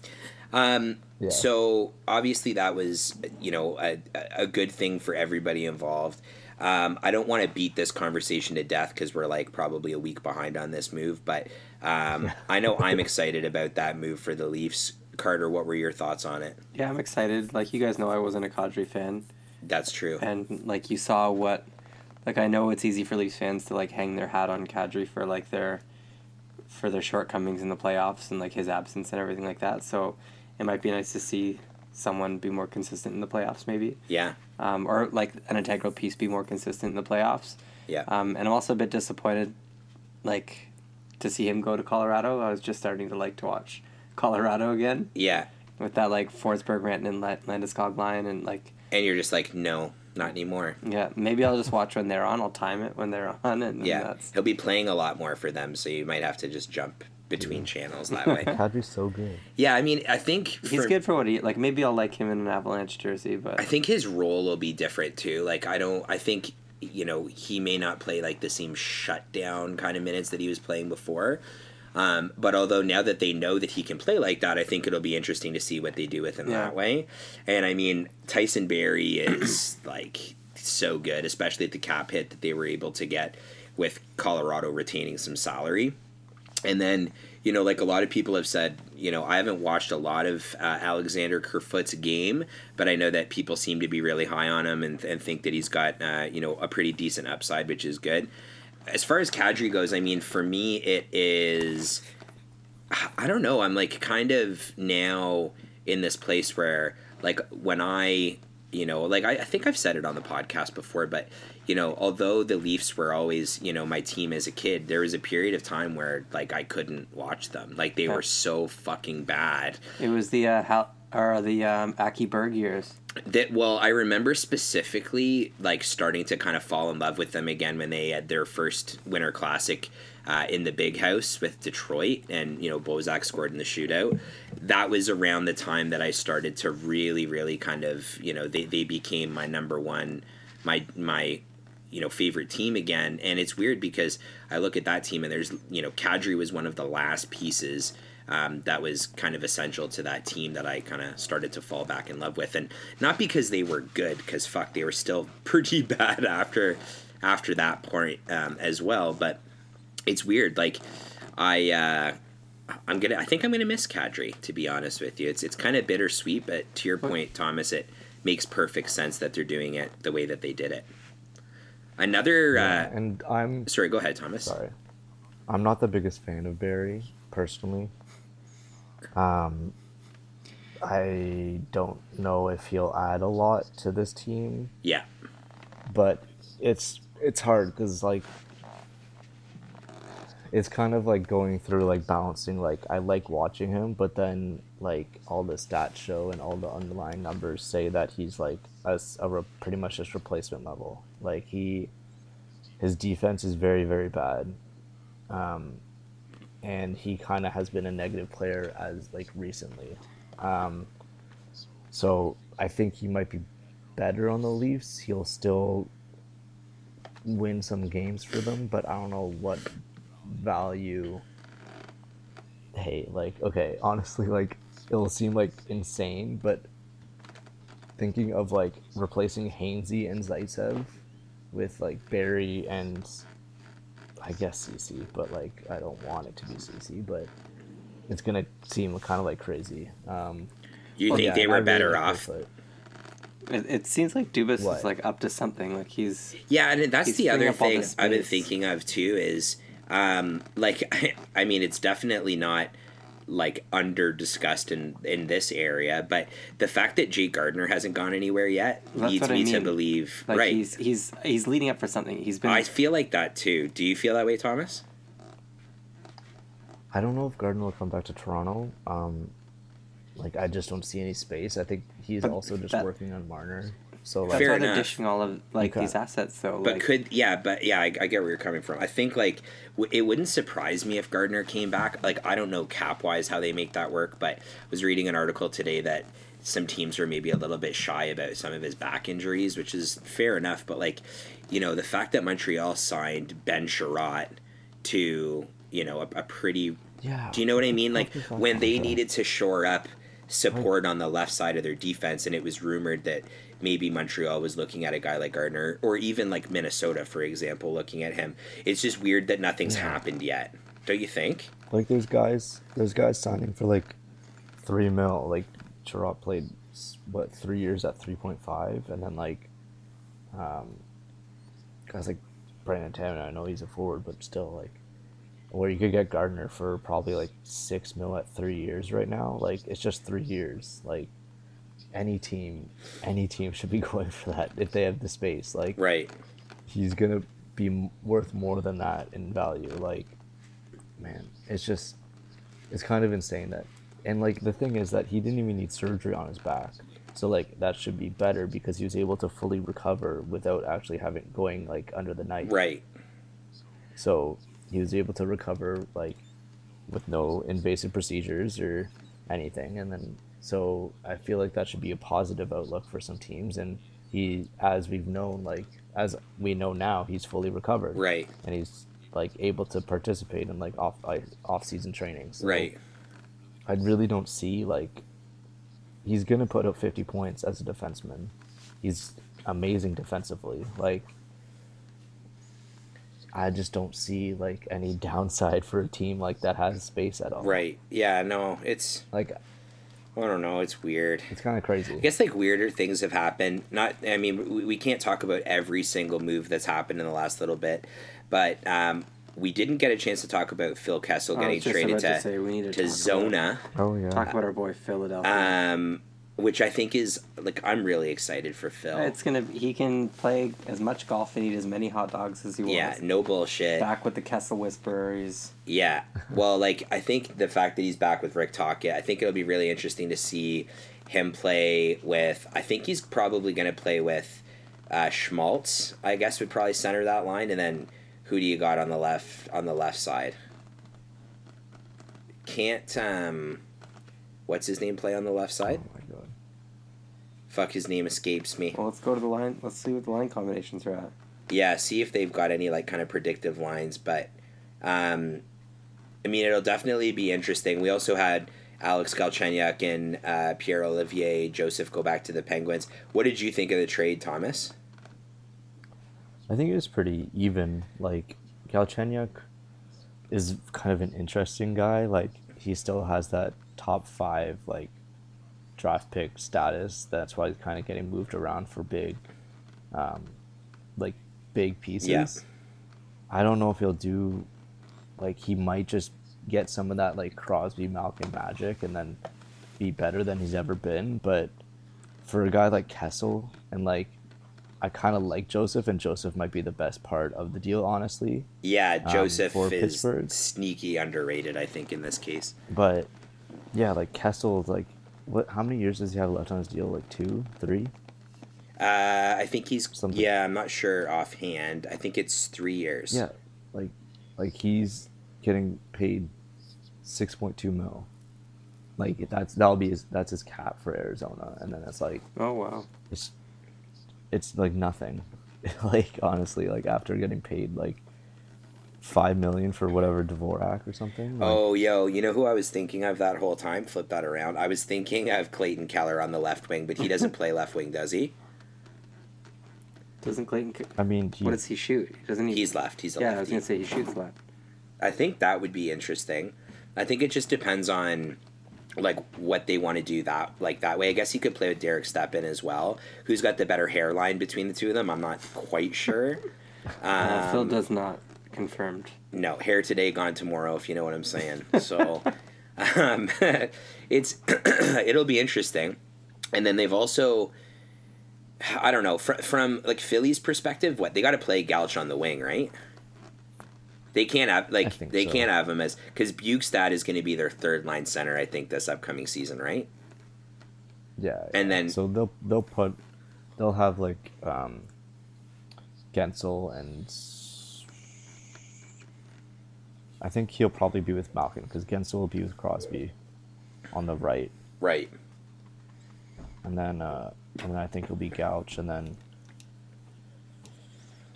Um, Yeah. So obviously that was you know a, a good thing for everybody involved. Um, I don't want to beat this conversation to death because we're like probably a week behind on this move, but um, I know I'm excited about that move for the Leafs. Carter, what were your thoughts on it? Yeah, I'm excited. Like you guys know, I wasn't a Kadri fan, That's true. and like you saw what, like I know it's easy for Leafs fans to like hang their hat on Kadri for like their, for their shortcomings in the playoffs and like his absence and everything like that. So, it might be nice to see someone be more consistent in the playoffs, maybe, Yeah. um, or like an integral piece be more consistent in the playoffs. Yeah. Um, and I'm also a bit disappointed, like, to see him go to Colorado. I was just starting to like to watch Colorado again Yeah. with that like Forsberg, Rantanen, La- Landeskog line, and like And you're just like, no, not anymore. yeah, maybe I'll just watch when they're on. I'll time it when they're on, and Yeah. that's He'll be playing a lot more for them, so you might have to just jump between channels that way. Kadri's so good. Yeah, I mean, I think he's good for what he like. Maybe I'll like him in an Avalanche jersey, but I think his role will be different too. Like I don't I think you know, he may not play like the same shutdown kind of minutes that he was playing before. Um, but although now that they know that he can play like that, I think it'll be interesting to see what they do with him Yeah. that way. And I mean, Tyson Barrie is like so good, especially at the cap hit that they were able to get with Colorado retaining some salary. And then, you know, like a lot of people have said, you know, I haven't watched a lot of uh, Alexander Kerfoot's game, but I know that people seem to be really high on him and, and think that he's got, uh, you know, a pretty decent upside, which is good. As far as Kadri goes, I mean, for me, it is. I don't know. I'm like kind of now in this place where, like, when I, you know, like I, I think I've said it on the podcast before, but, you know, although the Leafs were always, you know, my team as a kid, there was a period of time where, like, I couldn't watch them. Like, they Yeah. were so fucking bad. it was the uh, Hal- or the um, Aki Berg years. That well, I remember specifically like starting to kind of fall in love with them again when they had their first Winter Classic uh, in the Big House with Detroit, and you know Bozak scored in the shootout. That was around the time that I started to really, really kind of you know they they became my number one, my my you know favorite team again and it's weird because i look at that team and there's you know kadri was one of the last pieces um, that was kind of essential to that team that i kind of started to fall back in love with. And not because they were good because fuck they were still pretty bad after after that point um, as well. But it's weird like i uh i'm gonna i think i'm gonna miss kadri to be honest with you. It's it's kind of bittersweet but to your point thomas it makes perfect sense that they're doing it the way that they did it. Another Yeah, uh and I'm sorry go ahead thomas. sorry. I'm not the biggest fan of Barrie personally. Um, I don't know if he'll add a lot to this team, yeah. But it's it's hard because like it's kind of like going through like balancing like I like watching him, but then like all the stats show and all the underlying numbers say that he's like a, a re- pretty much just replacement level. Like he, his defense is very very bad, um, and he kind of has been a negative player as like recently. Um, so I think he might be better on the Leafs. He'll still win some games for them, but I don't know what value. Hey, like, okay, honestly, like, it'll seem like insane, but thinking of like replacing Hainsey and Zaitsev with like Barrie and I guess Cece, but like I don't want it to be Cece, but it's gonna seem kind of like crazy. Um, You think yeah, they were really better like off? Whistler. It, it seems like Dubas What? is like up to something. Like he's Yeah, and that's the other thing this I've been thinking of too is um like I mean it's definitely not like under discussed in in this area, but the fact that Jake Gardiner hasn't gone anywhere yet That's leads what I me to believe like right. he's he's he's leading up for something. He's been I feel like that too. Do you feel that way, Thomas? I don't know if Gardiner will come back to Toronto. Um, like I just don't see any space. I think he's But also just that- working on Marner. So like, Fair why they're enough. dishing all of like Okay. these assets though. But like, could yeah, but yeah, I, I get where you're coming from. I think like w- it wouldn't surprise me if Gardiner came back. Like I don't know cap wise how they make that work, but I was reading an article today that some teams were maybe a little bit shy about some of his back injuries, which is fair enough. But like, you know, the fact that Montreal signed Ben Chiarot to you know a, a pretty yeah. do you know what I mean? Like when they needed to shore up support on the left side of their defense, and it was rumored that maybe Montreal was looking at a guy like Gardiner, or even like Minnesota, for example, looking at him. It's just weird that nothing's Yeah. happened yet. Don't you think? Like there's guys, there's guys signing for like three mil. Like Chiarot played what three years at three point five, and then like, um, guys like Brandon Tanev. I know he's a forward, but still like, where you could get Gardiner for probably like six mil at three years right now. Like it's just three years. Like any team, any team should be going for that if they have the space. Like Right. he's gonna be worth more than that in value. Like, man, it's just, it's kind of insane that, and like the thing is that he didn't even need surgery on his back, so like that should be better because he was able to fully recover without actually having going like under the knife. Right. So he was able to recover like with no invasive procedures or anything, and then so I feel like that should be a positive outlook for some teams. And he, as we've known, like as we know now, he's fully recovered, Right. and he's like able to participate in like off off season training. So Right. I really don't see like he's gonna put up fifty points as a defenseman. He's amazing defensively. Like I just don't see like any downside for a team like that has space at all. Right. Yeah. No. It's Like I don't know. It's weird. it's kind of crazy. I guess like weirder things have happened. Not, I mean, we, we can't talk about every single move that's happened in the last little bit, but um, we didn't get a chance to talk about Phil Kessel getting traded to to say, we need to to talk Zona, Oh yeah. talk about our boy Philadelphia. um, which I think is like I'm really excited for Phil. it's gonna. He can play as much golf and eat as many hot dogs as he yeah, wants. Yeah, no bullshit. Back with the Kessel Whisperers. Yeah. Well, like I think the fact that he's back with Rick Tocchet, I think it'll be really interesting to see him play with. I think he's probably to play with uh, Schmaltz. I guess would probably center that line, and then who do you got on the left on the left side? Can't um, what's his name play on the left side? My god. Fuck, his name escapes me. Well, let's go to the line. Let's see what the line combinations are at. yeah, see if they've got any like kind of predictive lines. But um, I mean, it'll definitely be interesting. We also had Alex Galchenyuk and uh, Pierre Olivier Joseph go back to the Penguins. What did you think of the trade, Thomas? I think it was pretty even. Like Galchenyuk is kind of an interesting guy. Like he still has that top five like draft pick status. That's why he's kind of getting moved around for big, um, like big pieces. Yeah. I don't know if he'll do, like he might just get some of that like Crosby Malkin magic and then be better than he's ever been. But for a guy like Kessel and like I kind of like Joseph, and Joseph might be the best part of the deal, honestly. Yeah, Um, Joseph for is Pittsburgh. sneaky underrated, I think, in this case. But yeah, like Kessel, like what? How many years does he have left on his deal? Like two, three? Uh, I think he's Something. yeah. I'm not sure offhand. I think it's three years. Yeah, like like he's getting paid six point two mil. Like that's that'll be his that's his cap for Arizona, and then it's like Oh wow. it's it's like nothing. like honestly, like after getting paid like five million for whatever Dvorak or something. Like, Oh, yo, you know who I was thinking of that whole time? Flip that around. I was thinking of Clayton Keller on the left wing, but he doesn't play left wing, does he? Doesn't Clayton? I mean, he, What does he shoot? Doesn't he? He's left. He's a yeah, I was gonna say he shoots left. I think that would be interesting. I think it just depends on like what they want to do that like that way. I guess he could play with Derek Stepan as well, who's got the better hairline between the two of them. I'm not quite sure. Uh, Phil Um, does not confirmed. no hair today gone tomorrow if you know what i'm saying so um, it's it'll be interesting and then they've also i don't know fr- from like philly's perspective what they got to play Gouch on the wing right they can't have like they so. can't have him as because Bjugstad is going to be their third line center i think this upcoming season right yeah, and yeah. then- so they'll they'll put they'll have like um, Guentzel and s- I think he'll probably be with Malkin because Guentzel will be with Crosby on the right, right. And then uh, and then I think he'll be Gouch, and then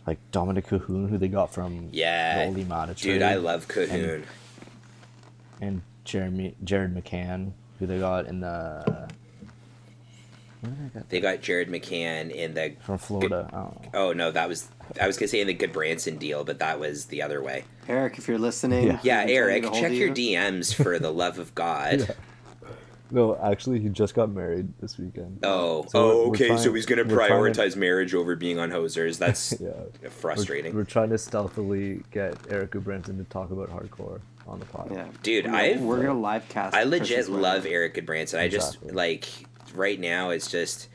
like Dominik Kahun, who they got from yeah. The Maatta dude i love Kahun. and- and Jeremy Jared McCann, who they got in the where did I get they got jared mccann in the from Florida? I don't oh no that was i was going to say in the Gudbranson deal but that was the other way Eric, if you're listening, Yeah. Yeah, we've been trying to Eric, get a hold check your you. DMs for the love of God. Yeah. No, actually, he just got married this weekend. Oh, So oh, we're- we're okay. so he's gonna we're to- prioritize marriage over being on hosers. That's Yeah. frustrating, We're, we're trying to stealthily get Eric Branson to talk about hardcore on the pod. Yeah, dude. We're I gonna- we're gonna live cast. I legit Chris's wedding. love Erik Gudbranson. I just like right now. It's just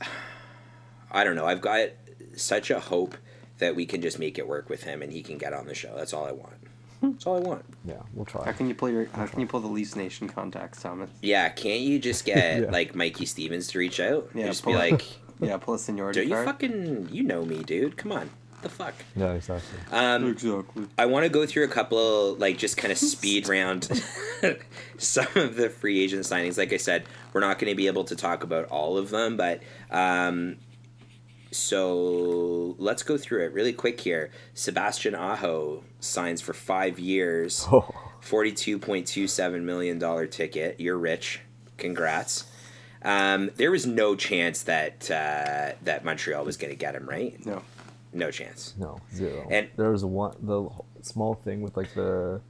I don't know. I've got such a hope that we can just make it work with him and he can get on the show. That's all I want. That's all I want. Yeah, we'll try. How can you pull your? How can you pull the Leafs Nation contacts, Thomas? Yeah, can't you just get Yeah. like Mikey Stevens to reach out? Yeah, just be pull- like, Yeah, pull a seniority "Don't you fucking you know me, dude? Come on, the fuck." Yeah, exactly. Um, Exactly. I want to go through a couple, like, just kind of speed round some of the free agent signings. Like I said, we're not going to be able to talk about all of them, but um, so let's go through it really quick here. Sebastian Aho signs for five years, Oh, forty-two point two seven million dollar ticket. You're rich. Congrats. Um, there was no chance that uh, that Montreal was going to get him, right? No. No chance. no, zero. And- there was one the small thing with like the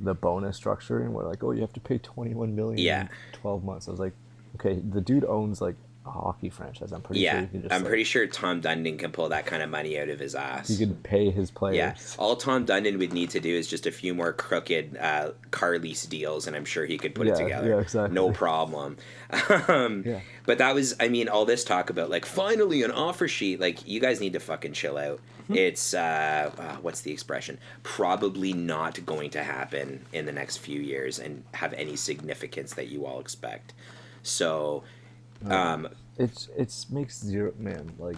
the bonus structure and we're like, oh, you have to pay twenty one million. Yeah. in twelve months. I was like, okay, the dude owns like a hockey franchise. I'm pretty sure Yeah, he. I'm like, pretty sure Tom Dundon can pull that kind of money out of his ass. He could pay his players. yeah, all Tom Dundon would need to do is just a few more crooked uh, car lease deals, and I'm sure he could put it together. yeah, exactly. No problem. um, Yeah. But that was, I mean, all this talk about like finally an offer sheet. Like, you guys need to fucking chill out. Hmm. It's uh, uh, what's the expression? Probably not going to happen in the next few years and have any significance that you all expect. So, um, It's it's makes zero man like.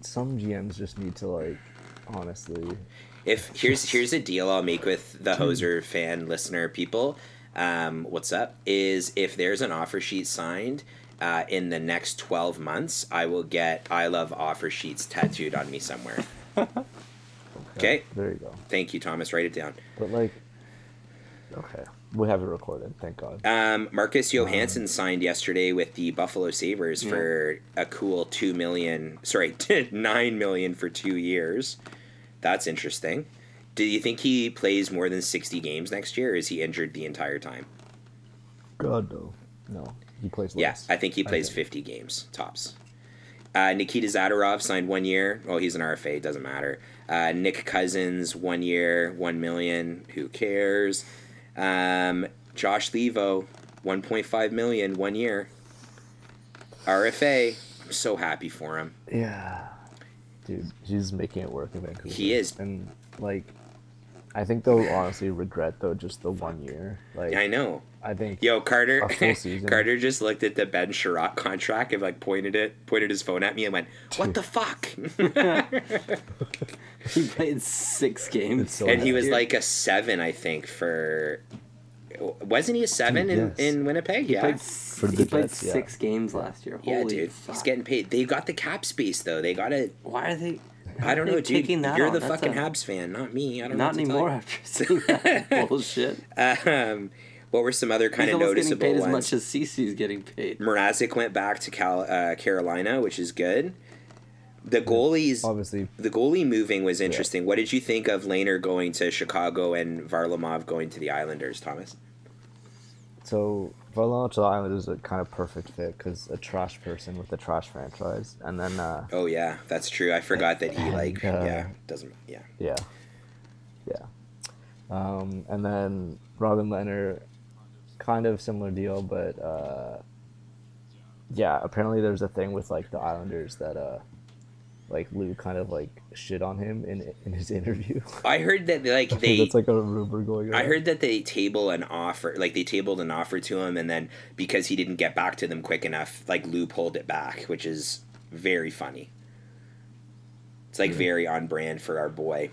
Some GMs just need to like, honestly, If here's here's a deal I'll make with the hoser fan listener people. Um, what's up? Is if there's an offer sheet signed uh, in the next twelve months, I will get I love offer sheets tattooed on me somewhere. Okay. there you go. Thank you, Thomas. Write it down. But like, okay, we have it recorded. Thank God. Um, Marcus Johansson signed yesterday with the Buffalo Sabres Yeah. for a cool two million. Sorry, nine million for two years. That's interesting. Do you think he plays more than sixty games next year, or is he injured the entire time? God no, no, he plays less. Yeah, I think he plays think. 50 games tops. Uh, Nikita Zadorov signed one year. Well, he's an RFA. It doesn't matter. Uh, Nick Cousins one year, one million. Who cares? Um, Josh Leivo, 1.5 million, one year. RFA. I'm so happy for him. Yeah, dude, he's making it work in Vancouver. He is. and like, I think they'll honestly regret though just the one year. Like, I know. I think. Yo, Carter. A full season. Carter just looked at the Ben Chiarot contract and like pointed it, pointed his phone at me and went, "What the fuck?" He played six games. So and he bad. was like a seven, I think, for Wasn't he a seven in, Yes. in Winnipeg? He Yeah. played, For he the played Jets, yeah. six games last year. Yeah, dude. fuck. He's getting paid. They got the cap space though. They got it. Why are they? I don't are know, they dude. taking that You're on? the That's fucking a- Habs fan, not me. I don't Not know. what to anymore tell after seeing that bullshit. Um, what were some other kind He's of almost getting noticeable paid as much as Cece's getting paid. Mrazek went back to Cal- uh, Carolina, which is good. The goalies, Obviously, the goalie moving was interesting. What did you think of Lehner going to Chicago and Varlamov going to the Islanders, Thomas? so To the is a kind of perfect fit because a trash person with a trash franchise, and then uh, Oh yeah, that's true. I forgot that he like Uh, yeah doesn't yeah Yeah. Yeah. Um, and then Robin Lehner, kind of similar deal, but uh, yeah, apparently there's a thing with like the Islanders that uh, like Lou kind of like shit on him in in his interview. I heard that like they That's like a rumor going. I heard that they table an offer, like they tabled an offer to him, and then because he didn't get back to them quick enough, like Lou pulled it back, which is very funny. It's like very on brand for our boy.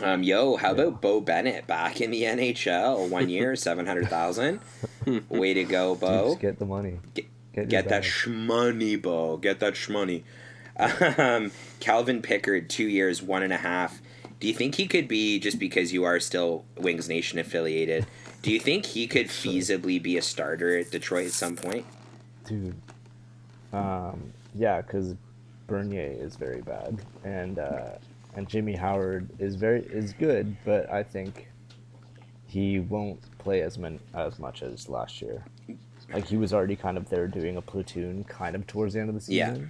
Um, yo, how about Beau Bennett back in the NHL? One year, seven hundred thousand. Way to go, Dude, Bo! just get the money. Get- your Get that shmoney, Bo. Get that shmoney. Um, Calvin Pickard, two years, one and a half. Do you think he could be just because you are still Wings Nation affiliated? Do you think he could feasibly be a starter at Detroit at some point? dude. Um, yeah, because Bernier is very bad, and uh, and Jimmy Howard is very is good, but I think he won't play as man, as much as last year. Like he was already kind of there doing a platoon, kind of towards the end of the season. Yeah.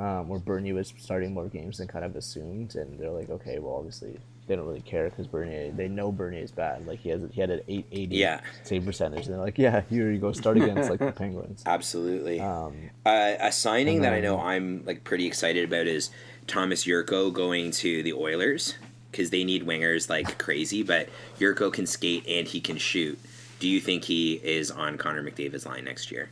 Um, where Bernier was starting more games than kind of assumed, and they're like, okay, well, obviously they don't really care because Bernier, they know Bernier is bad. Like he has, he had an eight eighty Yeah. save percentage, and they're like, yeah, here you go, start against like the Penguins. Absolutely. Um, Uh, a signing And that I know I'm like pretty excited about is Thomas Jurco going to the Oilers because they need wingers like crazy, but Jurco can skate and he can shoot. Do you think he is on Connor McDavid's line next year?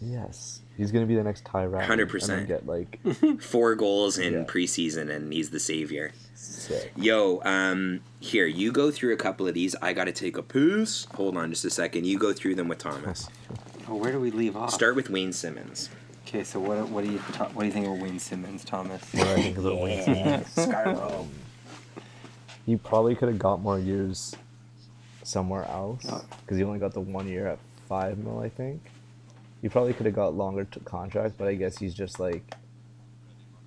Yes, he's gonna be the next Ty Rattie. 100%. Get like Four goals in Yeah. preseason and he's the savior. sick. Yo, um, here you go through a couple of these. I got to take a piss. Hold on just a second. You go through them with Thomas. Oh, where do we leave off? Start with Wayne Simmonds. Okay, so what what do you ta- what do you think of Wayne Simmonds, Thomas? What do I think about Wayne Simmonds? Scarborough. Um, probably could have got more years somewhere else because you only got the one year at five mil, I think. He probably could have got longer t- contract, but I guess he's just like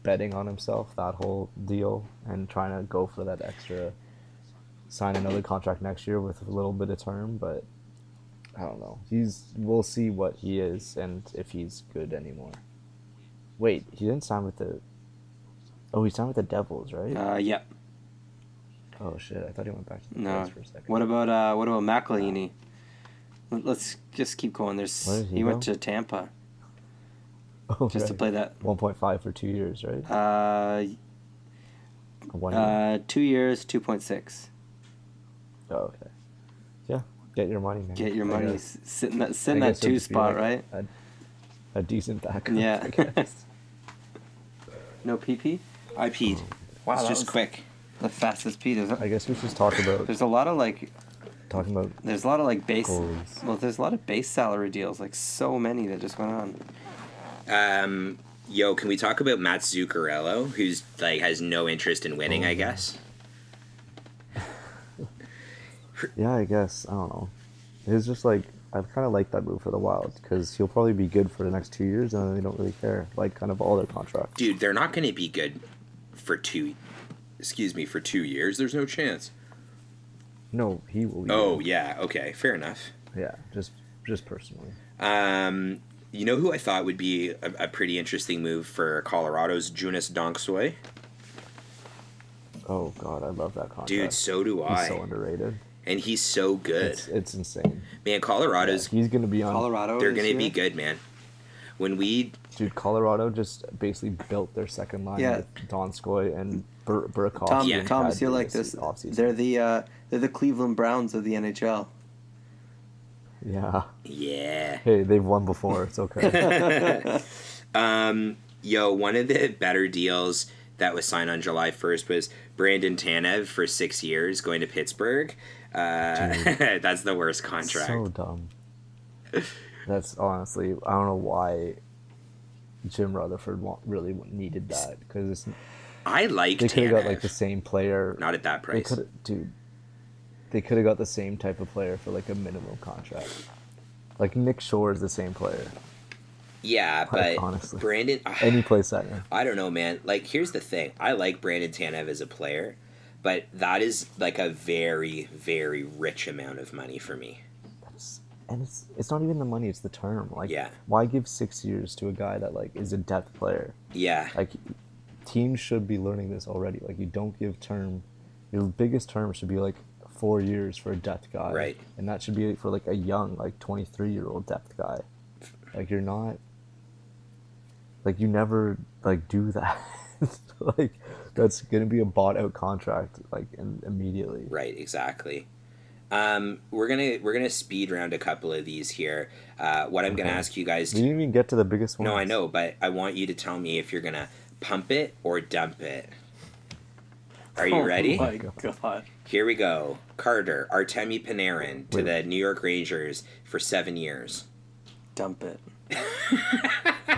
betting on himself that whole deal and trying to go for that extra sign another contract next year with a little bit of term, but I don't know. He's we'll see what he is and if he's good anymore. Wait, he didn't sign with the Oh, he signed with the Devils, right? Uh, yeah. oh shit, I thought he went back to the No. For a second. What about uh, what about McElhinney? Let- Let's just keep going. There's Where he, he went to Tampa oh, just to play that. 1.5 for 2 years, right? Uh, One year. uh, two years, two point six. oh, okay. Yeah, get your money, man. Get your money. guess- Sit in that sit in that two spot, like right? A, a decent backup. Yeah. I guess. No PP. I peed. Wow, it's that just was- quick. The fastest P. There's I a, guess we should talk about there's a lot of like talking about there's a lot of like base. goalies. Well, there's a lot of base salary deals. Like so many that just went on. Um, yo, can we talk about Matt Zuccarello, who's like has no interest in winning? I guess. Yeah, I guess I don't know. It's just like I kind of like that move for the Wild because he'll probably be good for the next two years, and they don't really care. Like kind of all their contracts. Dude, they're not going to be good for two. Excuse me, for two years. There's no chance. No, he will. Be Oh good. yeah, okay, fair enough. yeah, just just personally. Um, you know who I thought would be a, a pretty interesting move for Colorado's Joonas Donskoy? Oh god, I love that contract. Dude, so do I. he's I. so underrated. and he's so good. It's it's insane. man, Colorado's He's gonna be on. Colorado. they're going to be good, man. When we Dude, Colorado just basically built their second line Yeah. with Donskoy and Bur- Burakovsky. Tom, Yeah. Thomas, Chad you like Davis this? offseason. They're the uh, they're the Cleveland Browns of the NHL. Yeah. yeah. Hey, they've won before. It's okay. Um, yo, one of the better deals that was signed on July 1st was Brandon Tanev for six years going to Pittsburgh. Uh, that's the worst contract. So dumb. That's honestly, I don't know why Jim Rutherford really needed that because it's. I like they could have got like the same player. Not at that price. could, dude. They could have got the same type of player for like a minimum contract. Like Nick Shore is the same player. Yeah, but honestly. Brandon. Ah, Any play center. I don't know, man. Like, here's the thing. I like Brandon Tanev as a player, but that is like a very, very rich amount of money for me. And it's it's not even the money; it's the term. Like, Yeah. why give six years to a guy that like is a depth player? Yeah, Like, teams should be learning this already. Like, you don't give term. Your biggest term should be like four years for a depth guy, Right. And that should be for like a young, like twenty three year old depth guy. Like, you're not. Like, you never like do that. like, that's gonna be a bought out contract like in, immediately. right, exactly. Um, we're gonna we're gonna speed round a couple of these here. Uh, what I'm gonna Okay. ask you guys. We To, didn't even get to the biggest one. no, I know, but I want you to tell me if you're gonna pump it or dump it. Are you Oh ready? my god. Here we go. Carter, Artemi Panarin to Wait. the New York Rangers for seven years. Dump it.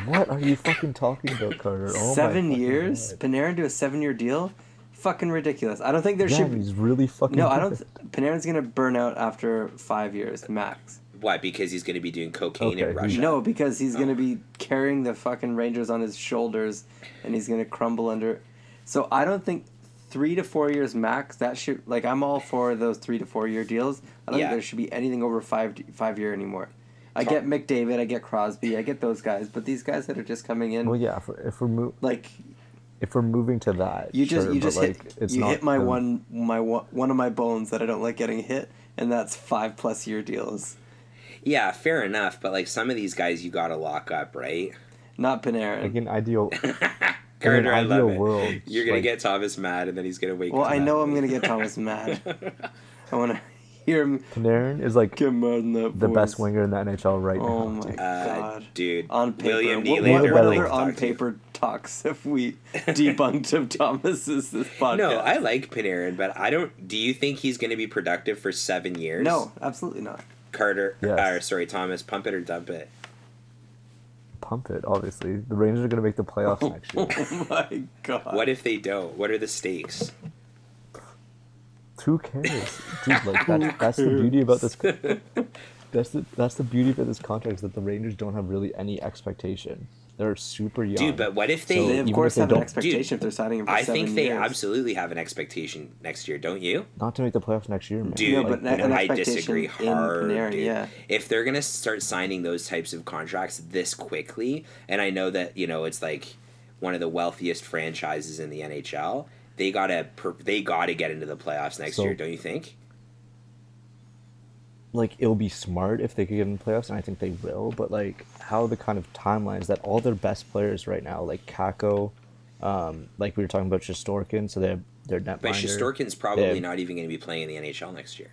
What are you fucking talking about, Carter? Oh my seven years? God. Panarin to a seven year deal? Fucking ridiculous. I don't think there yeah, should be. he's really fucking. No, I don't. Th- Panarin's gonna burn out after five years max. Why? Because he's going to be doing cocaine in Russia. No, because he's Oh. gonna be carrying the fucking Rangers on his shoulders, and he's gonna crumble under. So I don't think three to four years max. That should like I'm all for those three to four year deals. I don't Yeah. think there should be anything over five five year anymore. I Talk- get McDavid, I get Crosby, I get those guys, but these guys that are just coming in, Well, yeah. If we're, if we're mo- like if we're moving to that, you just sure, you but, just like, hit it's you not hit my the- one my one one of my bones that I don't like getting hit, and that's five plus year deals. Yeah, fair enough. But like some of these guys, you got to lock up, right? Not Panarin. Like an ideal, Carter, I ideal love it. world, You're gonna like- get Thomas mad, and then he's gonna wake. Up. Well, I know I'm gonna get Thomas mad. I want to hear him Panarin is like get mad in that the voice. best winger in the NHL right Oh now. Oh my dude. Uh, god. dude. On paper, William what, Nylander what, would what like other to on talk to paper talks have we debunked of Thomas's this podcast? No, I like Panarin, but I don't. Do you think he's gonna be productive for seven years? no, absolutely not. Carter. Uh, yes. Or sorry, Thomas. Pump it or dump it. Pump it. Obviously, the Rangers are gonna make the playoffs oh next year. Oh my god. What if they don't? What are the stakes? Who cares, dude? Like that's, that's the beauty about this. That's the that's the beauty about this contract is that the Rangers don't have really any expectation. They're super young. Dude, but what if they? So They of course they have an don't- expectation if they're signing him for I seven think they years. absolutely have an expectation next year, don't you? not to make the playoffs next year, man. Dude, Yeah, Like, but an I expectation disagree in hard. Panarin, dude. yeah. If they're gonna start signing those types of contracts this quickly, and I know that you know it's like one of the wealthiest franchises in the NHL, they gotta they gotta get into the playoffs next So- year, don't you think? Like it'll be smart if they could get in the playoffs, and I think they will. But like how the kind of timelines that all their best players right now, like Kakko, um, like we were talking about Shesterkin, so they have their net But. Shesterkin's probably Yeah. not even gonna be playing in the NHL next year.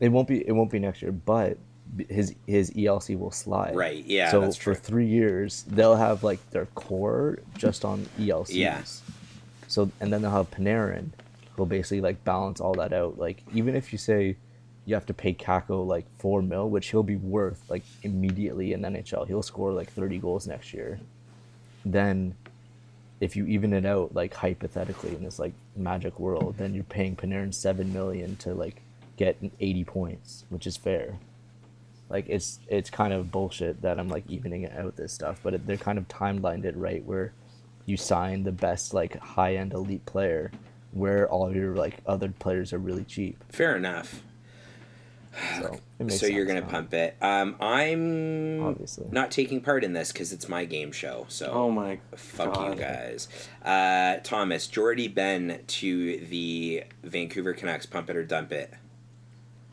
It won't be. It won't be next year, but his his ELC will slide. Right, yeah, So for three years, they'll have like their core just on ELCs. Yeah. So and then they'll have Panarin, who'll basically like balance all that out. Like even if you say you have to pay Kakko like four mil, which he'll be worth like immediately in NHL, he'll score like thirty goals next year. Then, if you even it out like hypothetically in this like magic world, then you're paying Panarin seven million to like get 80 points, which is fair. Like it's it's kind of bullshit that I'm like evening it out this stuff, but it, they're kind of timelined it right where you sign the best like high end elite player, where all your like other players are really cheap. Fair enough. So So you're gonna now. pump it. Um, I'm Obviously. not taking part in this because it's my game show. So Oh my Fuck god. you guys. Uh, Thomas, Jordie Benn to the Vancouver Canucks, pump it or dump it.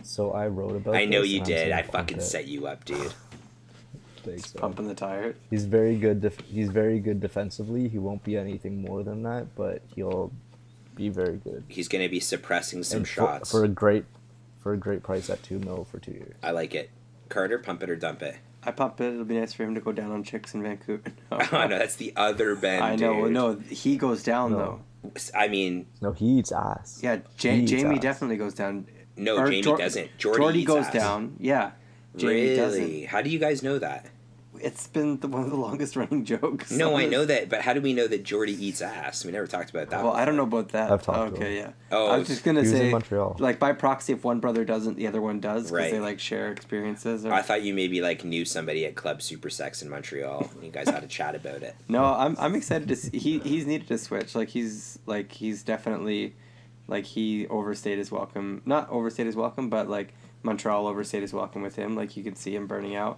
So I wrote about. I know this, you did. I fucking it. set you up, dude. Thanks, man. Pumping the tire. He's very good. Def- he's very good defensively. He won't be anything more than that, but he'll be very good. He's gonna be suppressing some for, shots. for a great, for a great price at two mil for two years. I like it. Carter, pump it or dump it. I pump it. It'll be nice for him to go down on chicks in Vancouver. Oh no, that's the other Benn. I know. dude. No, he goes down No. though. I mean, No, he eats ass. Yeah, ja- eats Jamie ass. definitely goes down. No, Or Jamie Jor- doesn't. Jordie, Jordie eats goes ass. down. Yeah. Jamie really? doesn't. How do you guys know that? It's been the, one of the longest running jokes. No, I know that, but how do we know that Jordie eats ass? We never talked about that. Well, I don't know about that. I've talked to Okay, him. yeah. Oh, I was just gonna he was in say, Montreal. like by proxy, if one brother doesn't, the other one does because Right. they like share experiences. Or... I thought you maybe like knew somebody at Club Super Sex in Montreal. and You guys had a chat about it. No, I'm I'm excited to see. He he's needed to switch. Like he's like he's definitely, like he overstayed his welcome. Not overstayed his welcome, but like Montreal overstayed his welcome with him. Like you could see him burning out,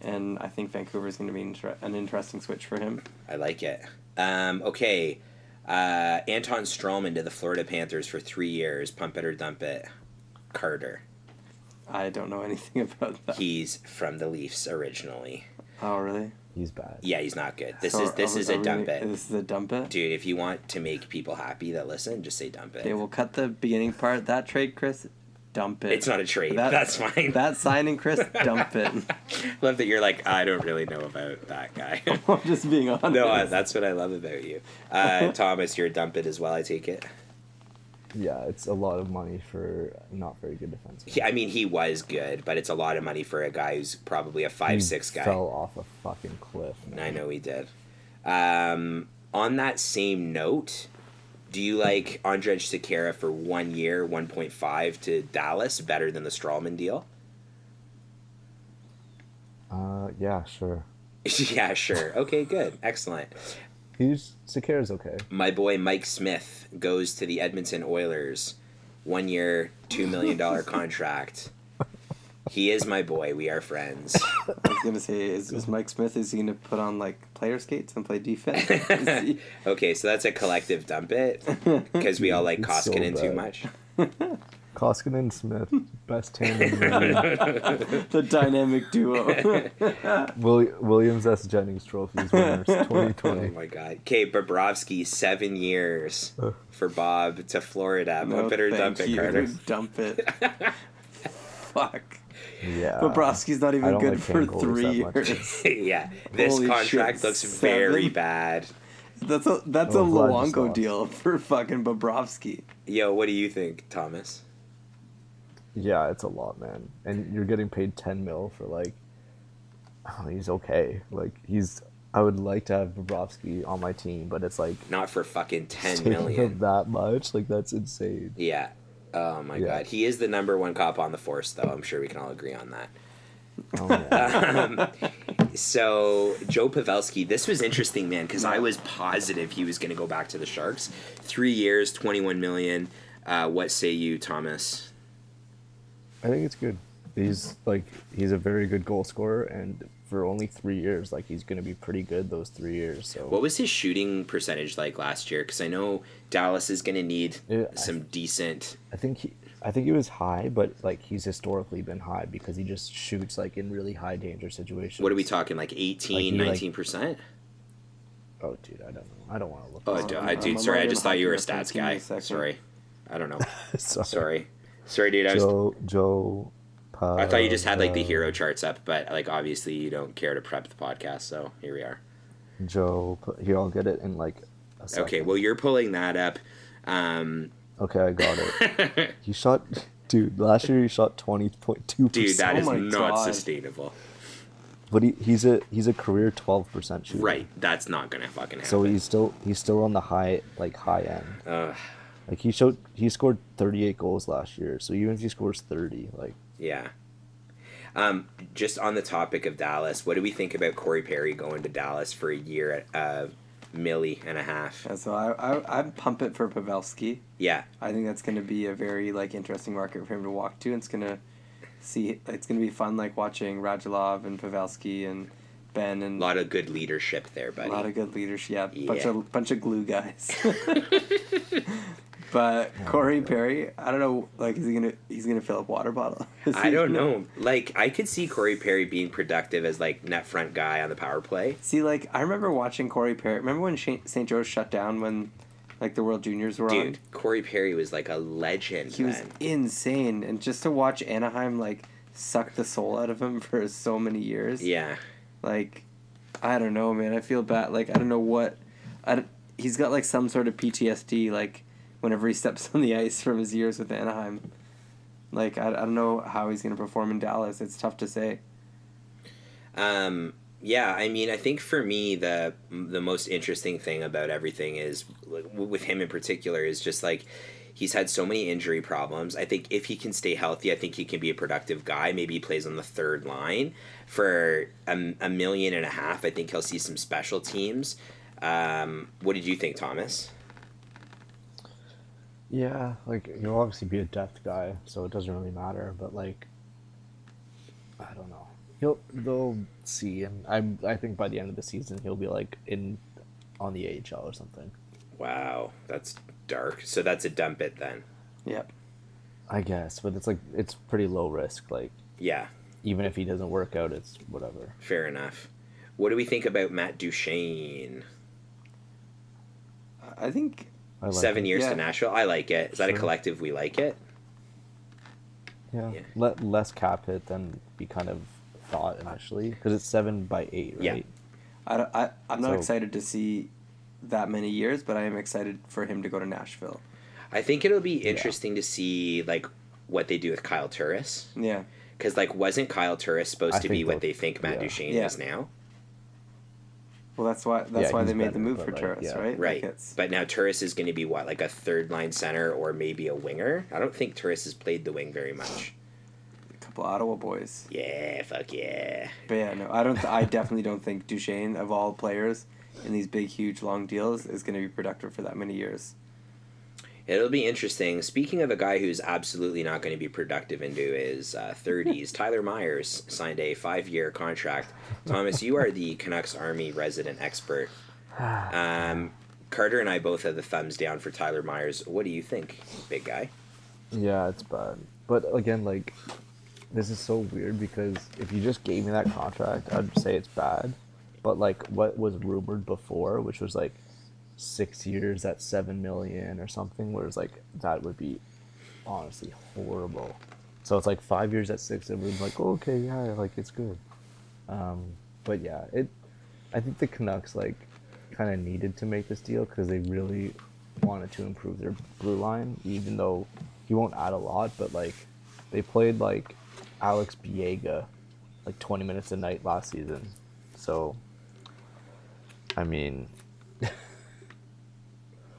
and I think Vancouver's going to be inter- an interesting switch for him. I like it. Um, okay. Uh, Anton Stralman to the Florida Panthers for three years. Pump it or dump it. Carter. I don't know anything about that. He's from the Leafs originally. oh really? He's bad. Yeah, he's not good. This So is this are- is are a dump gonna- it. This is a dump it. Dude, if you want to make people happy that listen, just say dump it. Okay, we'll cut the beginning part. That trade, Chris, dump it. it's not a trade. That- That's fine. That signing, Chris, dump it. love that you're like, I don't really know about that guy. I'm just being honest. no, uh, that's what I love about you. Uh, Thomas, you're a dump it as well, I take it. Yeah, it's a lot of money for not very good defense. He, I mean, he was good, but it's a lot of money for a guy who's probably a five six guy. Fell off a fucking cliff. Man. I know he did. Um, on that same note, do you like Andrej Sekera for one year, one point five to Dallas, better than the Stralman deal? Uh, yeah, sure. yeah, sure. Okay, good, excellent. He's Sekera's okay. My boy Mike Smith goes to the Edmonton Oilers, one year, two million dollar contract. He is my boy. We are friends. I was gonna say, is, is Mike Smith? Is he gonna put on like player skates and play defense? He- okay, so that's a collective dump it because we all like It's so Koskinen too much. Koskinen and Smith, best tandem. in the the dynamic duo. Willi- Williams S. Jennings trophies winners, 2020. Oh 2020. my god. Okay, Bobrovsky, seven years for Bob to Florida. No, Pump it or thank dump it, you. Carter. Dump it. Fuck. Yeah. Bobrovsky's not even good like for paying three years. yeah, this Holy contract shit, looks very bad. That's a that's Oh, a Luongo deal for fucking Bobrovsky. Yo, what do you think, Thomas? Yeah, it's a lot, man. And you're getting paid 10 mil for like. Oh, he's okay. Like he's. I would like to have Bobrovsky on my team, but it's like Not for fucking ten taking million. that much. Like that's insane. Yeah. Oh my Yeah. god. He is the number one cop on the force, though. I'm sure we can all agree on that. Oh, yeah. Um, so Joe Pavelski, this was interesting, man, because I was positive he was going to go back to the Sharks. Three years, twenty-one million. Uh, what say you, Thomas? I think it's good. He's like he's a very good goal scorer, and for only three years, like he's gonna be pretty good those three years. So What was his shooting percentage like last year? Because I know Dallas is going to need Yeah, I- some decent. I think he, I think he was high, but like he's historically been high because he just shoots like in really high danger situations. What are we talking? Like 18, Like, he, like- 19 percent? Oh, dude, I don't know. I don't want to look. Oh, this. I, dude, I'm sorry. I just thought you were a stats reference. Give me guy. Sorry. I don't know. Sorry. Sorry. Sorry, dude. I was. Joe Joe. I thought you just had like the hero charts up, but like obviously you don't care to prep the podcast, so here we are. Joe. Here, I'll get it in like. A second. Okay, well you're pulling that up. Um, Okay, I got it. he shot, dude. Last year he shot twenty point two dude, that Oh is not God. sustainable. But he, he's a he's a career twelve percent shooter. Right, that's not gonna fucking happen. So he's still he's still on the high like high end. Ugh, Like he showed he scored 38 goals last year. So even if he scores 30, like yeah. Um, just on the topic of Dallas, what do we think about Corey Perry going to Dallas for a year at uh, milli and a half? Yeah, so I I I'd pump it for Pavelski. Yeah, I think that's going to be a very like interesting market for him to walk to. And it's going to see it's going to be fun like watching Radulov and Pavelski and Benn and a lot of good leadership there, buddy. a lot of good leadership. Yeah, bunch Yeah. of bunch of glue guys. but Corey Perry, I don't know. Like, is he gonna he's gonna fill up water bottle? Is I don't gonna- know. Like I could see Corey Perry being productive as like net front guy on the power play. See, like I remember watching Corey Perry. Remember when St. Joe's shut down when, like the World Juniors were on? Dude, Corey Perry was like a legend. He was insane, and just to watch Anaheim like suck the soul out of him for so many years. Yeah. Like, I don't know, man. I feel bad. Like I don't know what, I don't, he's got like some sort of PTSD. Like, whenever he steps on the ice from his years with Anaheim. Like I, I don't know how he's going to perform in Dallas. It's tough to say. Um, yeah, I mean, I think for me the the most interesting thing about everything is with him in particular is just like he's had so many injury problems. I think if he can stay healthy, I think he can be a productive guy. Maybe he plays on the third line for a, a million and a half. I think he'll see some special teams. Um, what did you think, Thomas? Yeah, like he'll obviously be a depth guy, so it doesn't really matter. But like, I don't know. He'll they'll see, and I'm I think by the end of the season he'll be like in on the AHL or something. Wow, that's dark. So that's a dump it then. Yep. I guess, but it's like it's pretty low risk. Like Yeah, even if he doesn't work out, it's whatever. fair enough. What do we think about Matt Duchene? I think I like Seven it. years Yeah. to Nashville. I like it. Is that a collective? We like it. Yeah, Yeah. Let less cap hit than we kind of thought initially, because it's seven by eight, right? Yeah. right? I, don't- I I'm not So- excited to see that many years, but I am excited for him to go to Nashville. I think it'll be interesting to see like what they do with Kyle Turris. Yeah. Because like, wasn't Kyle Turris supposed I to be what they'll- they think Matt yeah. Duchene Yeah. is now? Well, that's why that's Yeah, why they he's made the move for like, Turris, yeah. right? Right. it's, But now Turris is going to be what, like a third line center or maybe a winger? I don't think Turris has played the wing very much. a couple Ottawa boys. Yeah, fuck yeah. But yeah, no, I don't. Th- I definitely don't think Duchene of all players in these big, huge, long deals is going to be productive for that many years. It'll be interesting. Speaking of a guy who's absolutely not going to be productive into his uh, 30s, Tyler Myers signed a five year contract. Thomas, you are the Canucks Army resident expert. Um, Carter and I both have the thumbs down for Tyler Myers. What do you think, big guy? Yeah, it's bad. But again, like, this is so weird because if you just gave me that contract, I'd say it's bad. But like, what was rumored before, which was like six years at seven million or something, whereas like that would be honestly horrible. So it's like five years at six, everyone's like, oh, okay, yeah, like it's good. Um, but yeah, it. I think the Canucks like kind of needed to make this deal because they really wanted to improve their blue line, even though he won't add a lot. But like, they played like Alex Biega like 20 minutes a night last season, so. I mean,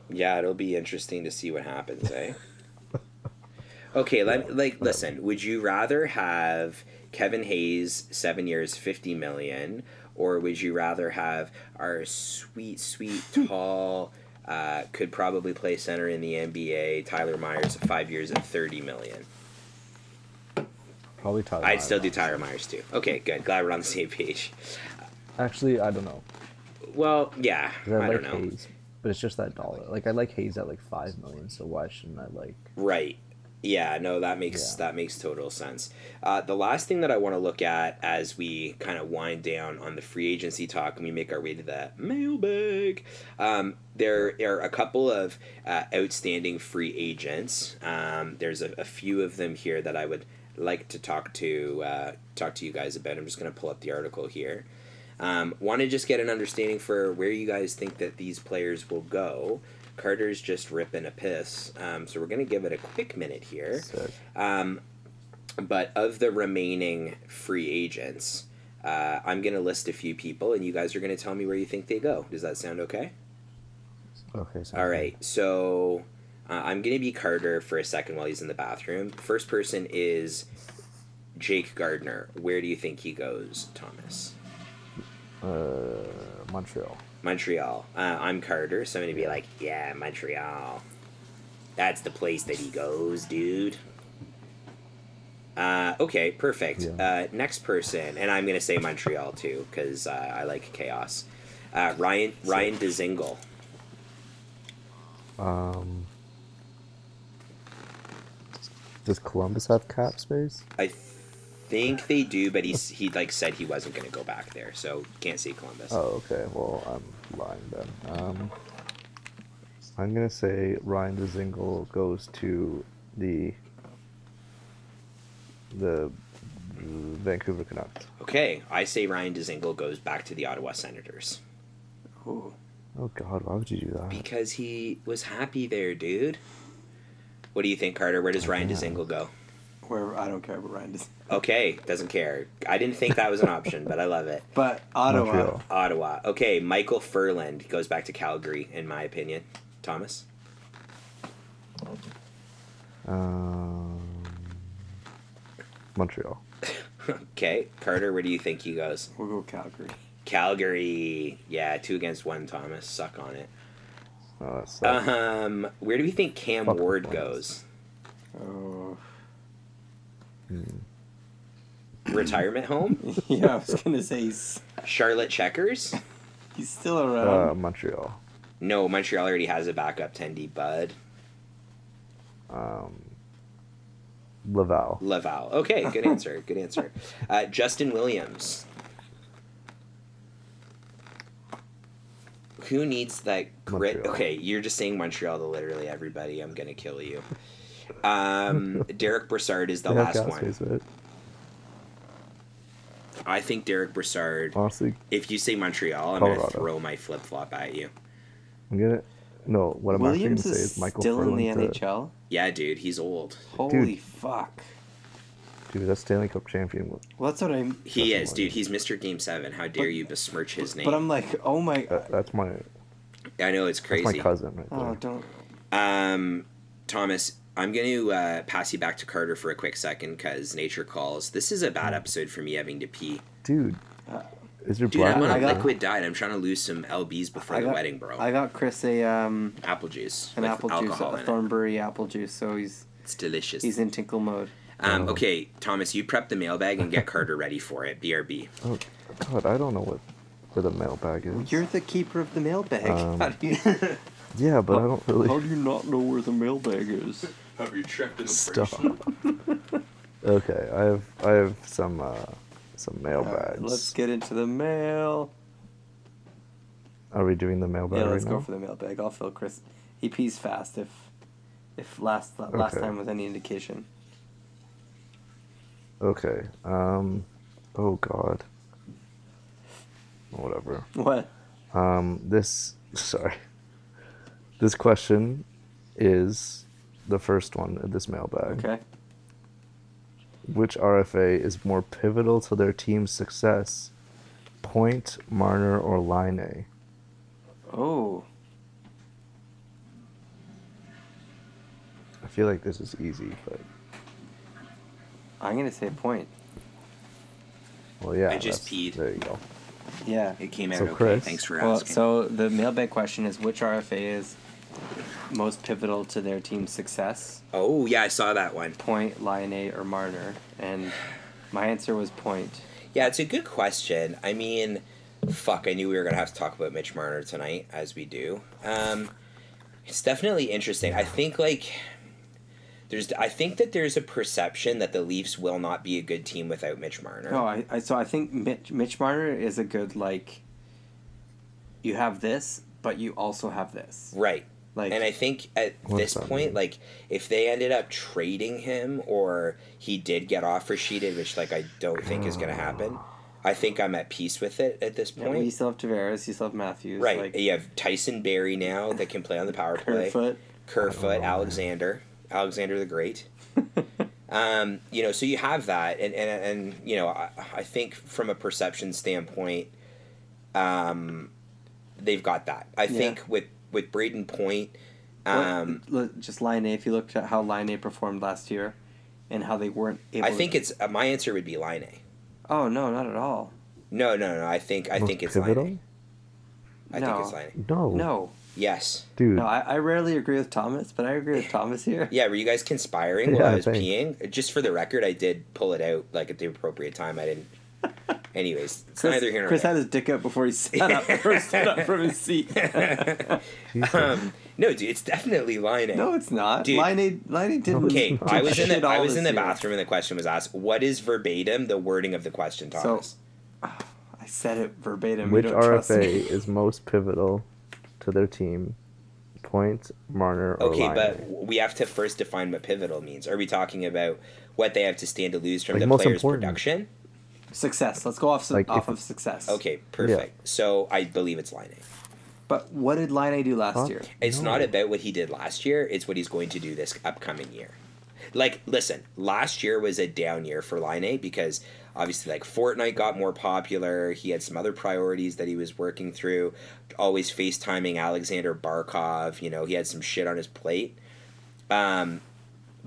Yeah, it'll be interesting to see what happens, eh? Okay, let like listen. Would you rather have Kevin Hayes seven years, fifty million, or would you rather have our sweet, sweet, tall, uh, could probably play center in the NBA, Tyler Myers, five years and thirty million? probably Tyler. I'd still do Tyler Myers too. Okay, good. Glad we're on the same page. Actually, I don't know. Well, yeah, I I, don't know. Hayes, but it's just that dollar. Like I like Hayes at like five million, so why shouldn't I like? Right. Yeah, no, that makes Yeah. that makes total sense. Uh, the last thing that I want to look at as we kind of wind down on the free agency talk and we make our way to the mailbag, um, there are a couple of uh, outstanding free agents. Um, there's a, a few of them here that I would like to talk to uh, talk to you guys about. I'm just going to pull up the article here. Um, Want to just get an understanding for where you guys think that these players will go. Carter's just ripping a piss, um, so we're going to give it a quick minute here. Um, but of the remaining free agents, uh, I'm going to list a few people, and you guys are going to tell me where you think they go. Does that sound okay? Okay. All right. So uh, I'm going to be Carter for a second while he's in the bathroom. First person is Jake Gardiner. Where do you think he goes, Thomas? Uh, Montreal. Montreal. Uh, I'm Carter, so I'm gonna be like, yeah, Montreal. That's the place that he goes, dude. Uh, okay, perfect. Yeah. Uh, next person, and I'm gonna say Montreal too, because uh, I like chaos. Uh, Ryan Ryan Dzingel. Um, does Columbus have cap space? I think they do, but he's he like said he wasn't gonna go back there, so can't say Columbus. Oh, okay. Well, I'm lying then. Um, I'm gonna say Ryan Dzingel goes to the the Vancouver Canucks. Okay, I say Ryan Dzingel goes back to the Ottawa Senators Ooh. Oh God, why would you do that? because he was happy there, dude. What do you think, Carter? Where does Ryan Yeah. Dzingel go? Where I don't care what Ryan does. Okay, doesn't care. I didn't think that was an option, but I love it. But Ottawa. Montreal. Ottawa. Okay, Micheal Ferland goes back to Calgary, in my opinion. Thomas? Um, Montreal. Okay, Carter, where do you think he goes? We'll go Calgary. Calgary. Yeah, two against one, Thomas. Suck on it. Oh, that sucks. Um, where do we think Cam Fuck Ward goes? Oh. Retirement home? yeah, I was gonna say he's, Charlotte Checkers? he's still Uh, around. Montreal. No, Montreal already has a backup 10D Bud. Um, Laval. Laval. Okay, good answer. Good answer. Uh, Justin Williams. Who needs that grit? Montreal. Okay, you're just saying Montreal to literally everybody. I'm gonna kill you. Um, Derek Brassard is the They last one. space. I think Derek Brassard. Honestly, If you say Montreal, I'm gonna throw my flip flop at you. I'm gonna. No, what I'm actually Williams gonna say is is Michael still in the to- NHL. Yeah, dude, he's old. Holy fuck! Dude, that's Stanley Cup champion. Well, that's what I'm. He is, annoying. dude. He's Mr. Game Seven. How dare But- you besmirch his name? But I'm like, oh my. That, that's my I know it's that's crazy. my cousin right there. Oh, don't. Um, Thomas, I'm going to uh, pass you back to Carter for a quick second because nature calls. This is a bad episode for me having to pee. Dude, Uh, is your Dude, I'm bladder? on I a got- liquid diet. I'm trying to lose some lbs before I the got- wedding, bro. I got Chris a um apple juice. an apple juice, a in it. Thornberry apple juice. So he's It's delicious. he's in tinkle mode. um, Oh. okay, Thomas, you prep the mailbag and get Carter ready for it. BRB. Oh, God, I don't know what where the mailbag is. You're the keeper of the mailbag. Um, how, do you, yeah, but I don't really. how do you not know where the mailbag is? Have you checked in Stop. okay, I have I have some uh, some mailbags. Alright, let's get into the mail. Are we doing the mailbag Yeah, right let's now? go for the mailbag. I'll fill Chris. He pees fast. If if last last Okay. time was any indication. Okay. Um. Oh God. Whatever. What? Um. This. Sorry. This question is the first one in this mailbag. Okay. Which RFA is more pivotal to their team's success? Point, Marner, or Laine Oh. I feel like this is easy, but I'm gonna say point. well, yeah. I just peed. There you go. Yeah. It came out So, okay. Chris? Thanks for Well, asking. so the mailbag question is which RFA is most pivotal to their team's success? oh yeah, I saw that one. Point, Laine, or Marner? And my answer was point. Yeah, it's a good question. I mean, fuck, I knew we were gonna have to talk about Mitch Marner tonight, as we do. Um, it's definitely interesting. I think like there's, I think that there's a perception that the Leafs will not be a good team without Mitch Marner. No, I, I so I think Mitch Mitch Marner is a good like. You have this, but you also have this. Right. Like, And I think at this point, mean? like if they ended up trading him or he did get offer sheeted, which like I don't think is gonna happen, I think I'm at peace with it at this yeah, but you point. still have Tavares, you still have Matthews, right. Like you have Tyson Barrie now that can play on the power play. Kerfoot. Kerfoot, know. Alexander, Alexander the Great. um, you know, so you have that, and and, and you know, I, I think from a perception standpoint, um, they've got that. I think with with Brayden Point, um, What- just Laine. If you looked at how Laine performed last year, and how they weren't able. I think to, it's uh, my answer would be Laine. Oh no, not at all. No, no, no. I think I Most think it's pivotal? Line A. I No. think it's Line A. No. No, Yes. Dude. no. I, I rarely agree with Thomas, but I agree with Thomas here. Yeah. Were you guys conspiring while Yeah, I was thanks. peeing? Just for the record, I did pull it out like at the appropriate time. I didn't. Anyways, it's Chris, neither here nor Chris there. had his dick out before he sat up, before he stood up from his seat. Um, no, dude, it's definitely Laine. no, it's not. Dude. Line A, Laine didn't. Okay, it's I was in shit the I was in the year. bathroom and the question was asked. What is verbatim the wording of the question, So, Thomas? I said it verbatim. Which don't trust RFA me. is most pivotal to their team? Point, Marner, or okay, Line but A? we have to first define what pivotal means. Are we talking about what they have to stand to lose from Like, the most player's important. production? Success. Let's go off Like, off of success. Okay, perfect. So I believe it's Laine. But what did Laine do last Fuck. year? It's No. not about what he did last year. It's what he's going to do this upcoming year. like listen, last year was a down year for Laine because obviously like Fortnite got more popular. He had some other priorities that he was working through. Always FaceTiming Aleksander Barkov. You know, he had some shit on his plate. Um,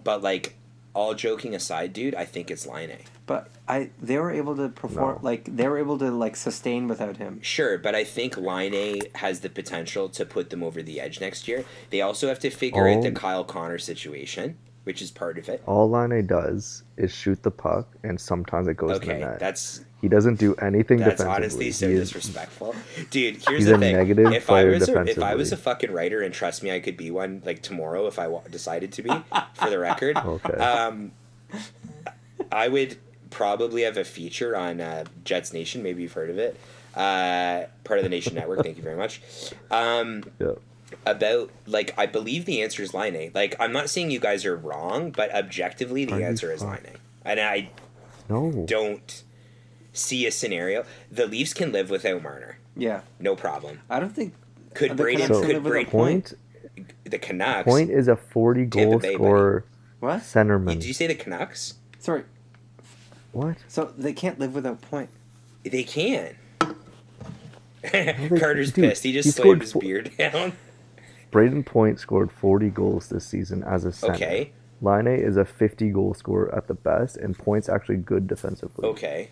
but like, all joking aside, dude, I think it's Laine But I they were able to perform No. like they were able to like sustain without him. Sure, but I think Laine has the potential to put them over the edge next year. They also have to figure out the Oh. Kyle Connor situation, which is part of it. All Laine does is shoot the puck, and sometimes it goes in Okay, the net. that's he doesn't do anything that's defensively. honestly so He is- disrespectful, dude. Here's the a thing: negative if I was a, if I was a fucking writer, and trust me, I could be one like tomorrow if I decided to be. For the record, Okay. um, I would probably have a feature on uh, Jets Nation. Maybe you've heard of it. Uh, part of the Nation Network. Thank you very much. Um, Yeah. About like I believe the answer is Laine. Like I'm not saying you guys are wrong, but objectively the Are answer is fuck- Laine. And I No. don't see a scenario. The Leafs can live without Marner, Yeah, no problem. I don't think Could The Brayden Canucks can could live Brayden Point the Canucks? Point is a 40 goal Bay, buddy. scorer what. Centerman. Did you say the Canucks? Sorry, What? so they can't live without point. They can. Carter's dude, pissed. He just he slammed his fo- beard down. Brayden Point scored 40 goals this season as a center. Okay. Laine is a 50 goal scorer at the best, and Point's actually good defensively. Okay.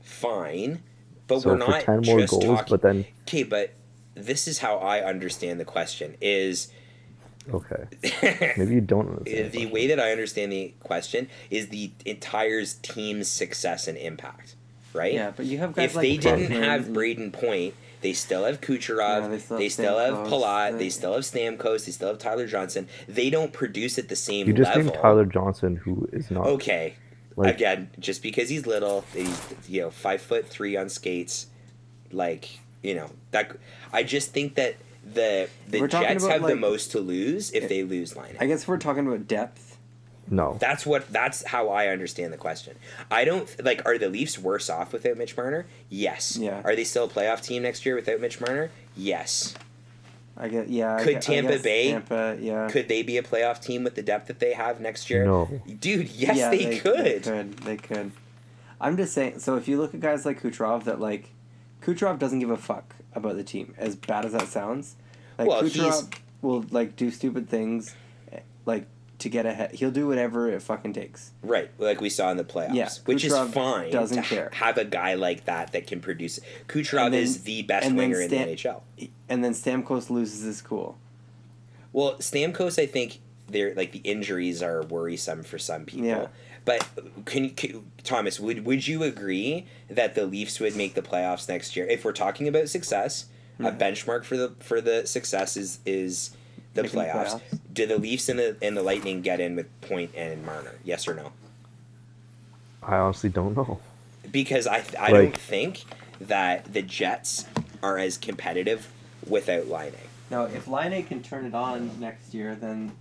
Fine. But So we're not 10 more just goals, talking. but then Okay, but this is how I understand the question is okay, maybe you don't understand. the way that I understand the question is the entire team's success and impact, right? Yeah, but you have guys If like they didn't have Brayden Point, they still have Kucherov, Yeah, they still they have still have Palat, they- they still have Stamkos, they still have Tyler Johnson. They don't produce at the same You just level. named Tyler Johnson, who is not. Okay. Like- Again, just because he's little, he's you know five foot three on skates, like you know that. I just think that the the We're Jets about, have the most to lose if they lose Laine. I guess we're talking about depth. No. That's what. That's how I understand the question. I don't like. Are the Leafs worse off without Mitch Marner? Yes. Yeah. Are they still a playoff team next year without Mitch Marner? Yes. I get yeah. Could I Tampa guess Bay- Tampa, yeah. Could they be a playoff team with the depth that they have next year? No. Dude, yes, yeah, they, could. They could. They could. I'm just saying. So if you look at guys like Kucherov, that like, Kucherov doesn't give a fuck about the team. As bad as that sounds, like Well, Kucherov will like do stupid things, eh, like to get ahead. He'll do whatever it fucking takes. Right, like we saw in the playoffs, Yeah, which is fine. doesn't care. have a guy like that that can produce. Kucherov then- is the best winger in the NHL. And then Stamkos loses his cool. Well, Stamkos, I think they're like the injuries are worrisome for some people. Yeah. But can, can Thomas would would you agree that the Leafs would make the playoffs next year if we're talking about success? A mm-hmm. benchmark for the for the success is is the Making playoffs. playoffs. Do the Leafs and the and the Lightning get in with Point and Marner? Yes or no? I honestly don't know. because I I Like- don't think that the Jets are as competitive without Laine Now, if Laine can turn it on next year, then.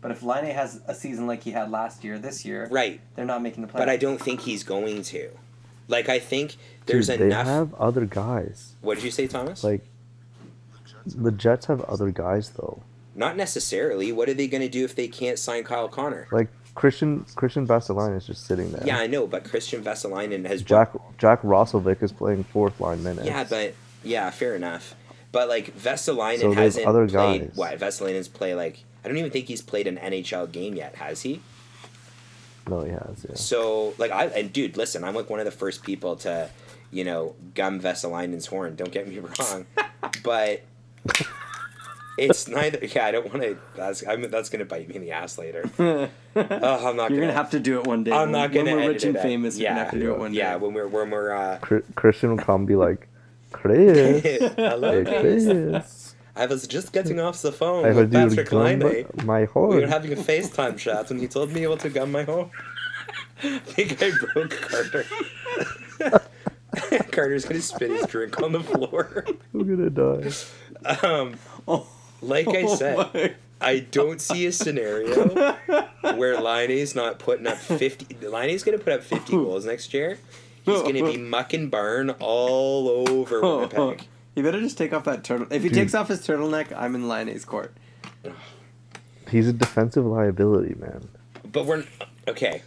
But if Laine has a season like he had last year, this year, Right, they're not making the playoffs. but I don't think he's going to. Like I think there's Dude, enough. They have other guys. What did you say, Thomas? Like the Jets have other guys though. Not necessarily. What are they going to do if they can't sign Kyle Connor? Like Christian Kristian Vesalainen is just sitting there. Yeah, I know, but Kristian Vesalainen has Jack Jack Roslovic is playing fourth line minutes. Yeah, but yeah, fair enough. But like Vesalainen So hasn't other played. guys. What Vesalainen's play like? I don't even think he's played an NHL game yet. Has he? no, he has. Yeah. So like I and dude, listen, I'm like one of the first people to, you know, gum Vesalainen's horn. Don't get me wrong, but it's neither. Yeah, I don't want to. That's I'm, that's gonna bite me in the ass later. Oh, I'm not. You're gonna have to do it one day. I'm not when gonna. we're edit rich and it famous. Yeah, You're gonna have to do it one day. yeah. When we're when we're. Uh, Christian will come and be like, Chris, Hello, hey Chris. Chris, I was just getting off the phone I with heard you Patrik gum Laine. my, my We were having a FaceTime chat and he told me able to gum my horn. I think I broke Carter. Carter's gonna spit his drink on the floor. I'm gonna die. Um, Oh. Like I Oh said, my. I don't see a scenario where Liney's not putting up fifty. Liney's gonna put up fifty goals next year. He's gonna be muck and barn all over Winnipeg. You better just take off that turtle. If he Dude. takes off his turtleneck, I'm in Laine's court. He's a defensive liability, man. but we're okay.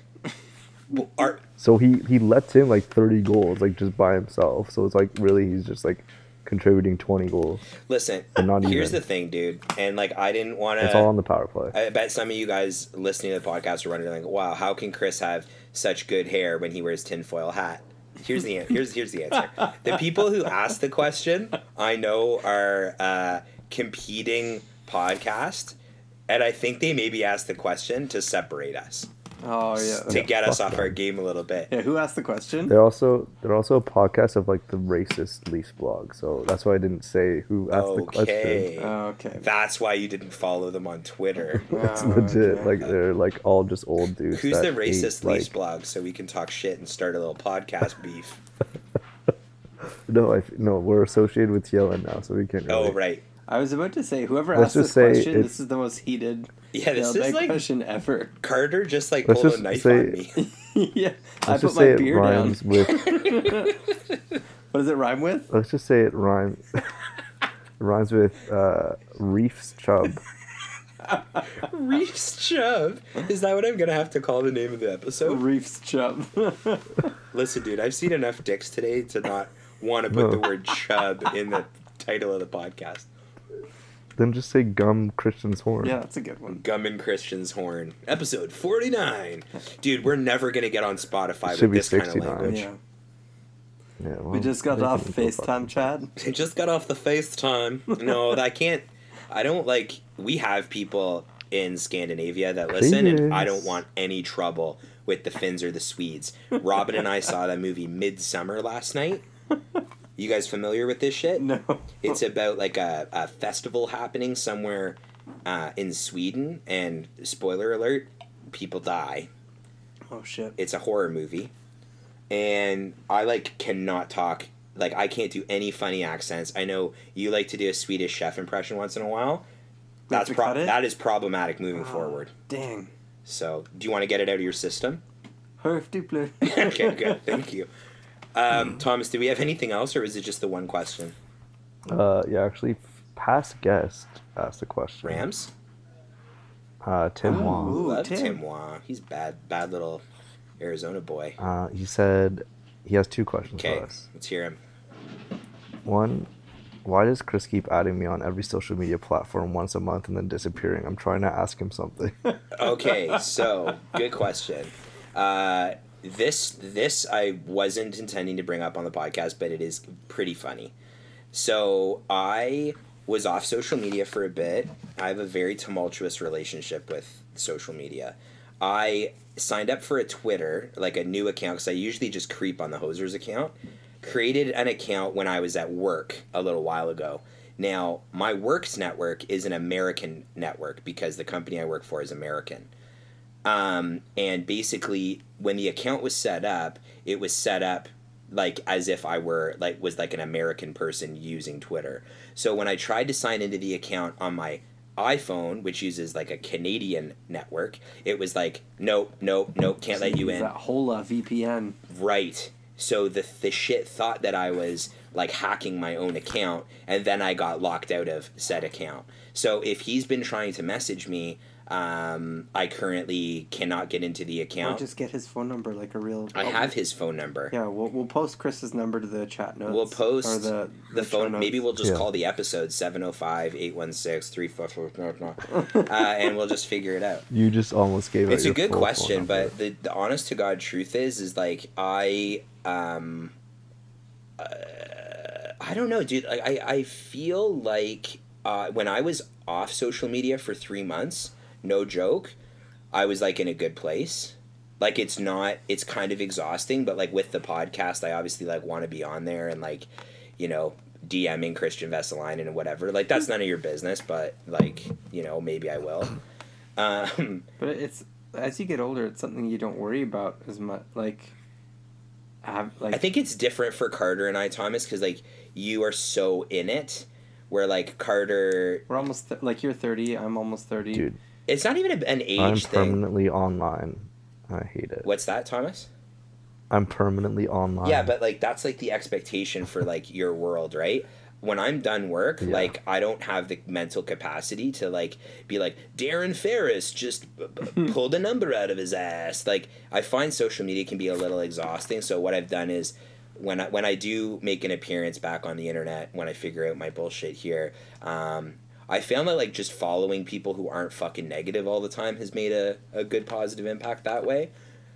Well, Are So he he lets in like 30 goals like just by himself. So it's like really he's just like contributing 20 goals. listen. Here's the thing, dude, and like I didn't want to. It's all on the power play. I bet some of you guys listening to the podcast are wondering, like, wow, how can Chris have such good hair when he wears tinfoil hat? Here's the here's here's the answer. The people who asked the question, I know, are uh, competing podcast, and I think they maybe asked the question to separate us, Oh yeah. to get us fuck off our game a little bit. Yeah. Who asked the question? They're also they're also a podcast of like the racist Leafs blog. So that's why I didn't say who asked the question. Okay, Oh, okay. that's why you didn't follow them on Twitter. It's Oh, legit. okay. Like they're like all just old dudes. Who's that the racist hate, Leafs like, blog so we can talk shit and start a little podcast beef? No, I no, we're associated with Yellen now, so we can't. Oh, really, Oh right, I was about to say whoever Let's asked this say question, this is the most heated yeah. This is like question ever. Carter just like Let's pulled a knife say- on me. yeah. I Let's put my beer down. with. What does it rhyme with? let's just say it rhymes. rhymes with uh, Reefs Chub. Reefs Chubb. Is that what I'm gonna have to call the name of the episode? Reefs chub. Listen, dude, I've seen enough dicks today to not want to put No. the word chub in the title of the podcast. Then just say Gum Christian's Horn. yeah, that's a good one. Gum and Christian's Horn, episode 49. Dude, we're never gonna get on Spotify with be this kind of 69. language. Yeah. Yeah, We just got off can go fuck FaceTime, Chad. I just got off the FaceTime. No, I can't. I don't like. We have people in Scandinavia that listen, and I don't want any trouble with the Finns or the Swedes. Robin and I saw that movie Midsommar last night. You guys familiar with this shit? No. It's about like a, a festival happening somewhere uh, in Sweden, and spoiler alert, people die. Oh shit. It's a horror movie, and I like cannot talk. Like I can't do any funny accents. I know you like to do a Swedish chef impression once in a while. That's pro- that is problematic moving Oh, forward. Dang. So, do you want to get it out of your system? Höftipler. okay, good. Thank you. Um, Thomas, do we have anything else, or is it just the one question? Uh, yeah, actually, past guest asked a question. Rams. Uh, Tim Wong. Ooh, Love Tim. Tim Wah. He's bad, bad little Arizona boy. Uh, he said he has two questions Okay, for us. let's hear him. One, why does Chris keep adding me on every social media platform once a month and then disappearing? I'm trying to ask him something. Okay, so good question. Uh, this this I wasn't intending to bring up on the podcast, but it is pretty funny. So I was off social media for a bit. I have a very tumultuous relationship with social media. I signed up for a Twitter, like a new account, because I usually just creep on the Hosers account. Created an account when I was at work a little while ago. Now, my work's network is an American network because the company I work for is American. Um, and basically, when the account was set up, it was set up like as if I were like was like an American person using Twitter. So when I tried to sign into the account on my iPhone, which uses like a Canadian network, it was like nope, nope, nope, can't let you in. That Hola VPN. Right. So the the shit thought that I was like hacking my own account, and then I got locked out of said account. So if he's been trying to message me, um, I currently cannot get into the account. Or account. just get his phone number like a real. I have his phone number. Yeah, we'll, we'll post Chris's number to the chat notes. We'll post or the, the show phone. notes. Maybe we'll just Yeah. call the episode 705 816 344 uh, and we'll just figure it out. you just almost gave it. it's out a good phone question number. but the, the honest to god truth is is like i um uh, i don't know dude like, i i feel like uh when i was off social media for three months no joke i was like in a good place like it's not it's kind of exhausting but like with the podcast i obviously like want to be on there and like you know dming kristian vesalainen and whatever like that's none of your business but like you know maybe i will um But it's as you get older, it's something you don't worry about as much. Like, have like I think it's different for Carter and I, Thomas, because like you are so in it, where like Carter, we're almost th- like you're thirty. I'm almost thirty. Dude, it's not even an age I'm thing. permanently online. I hate it. What's that, Thomas? I'm permanently online. Yeah, but like that's like the expectation for like your world, right? when I'm done work, Yeah. like I don't have the mental capacity to like be like Darren Ferris just b- b- pulled a number out of his ass. Like I find social media can be a little exhausting. So what I've done is when I when I do make an appearance back on the internet, when I figure out my bullshit here, um, I found that like just following people who aren't fucking negative all the time has made a, a good positive impact that way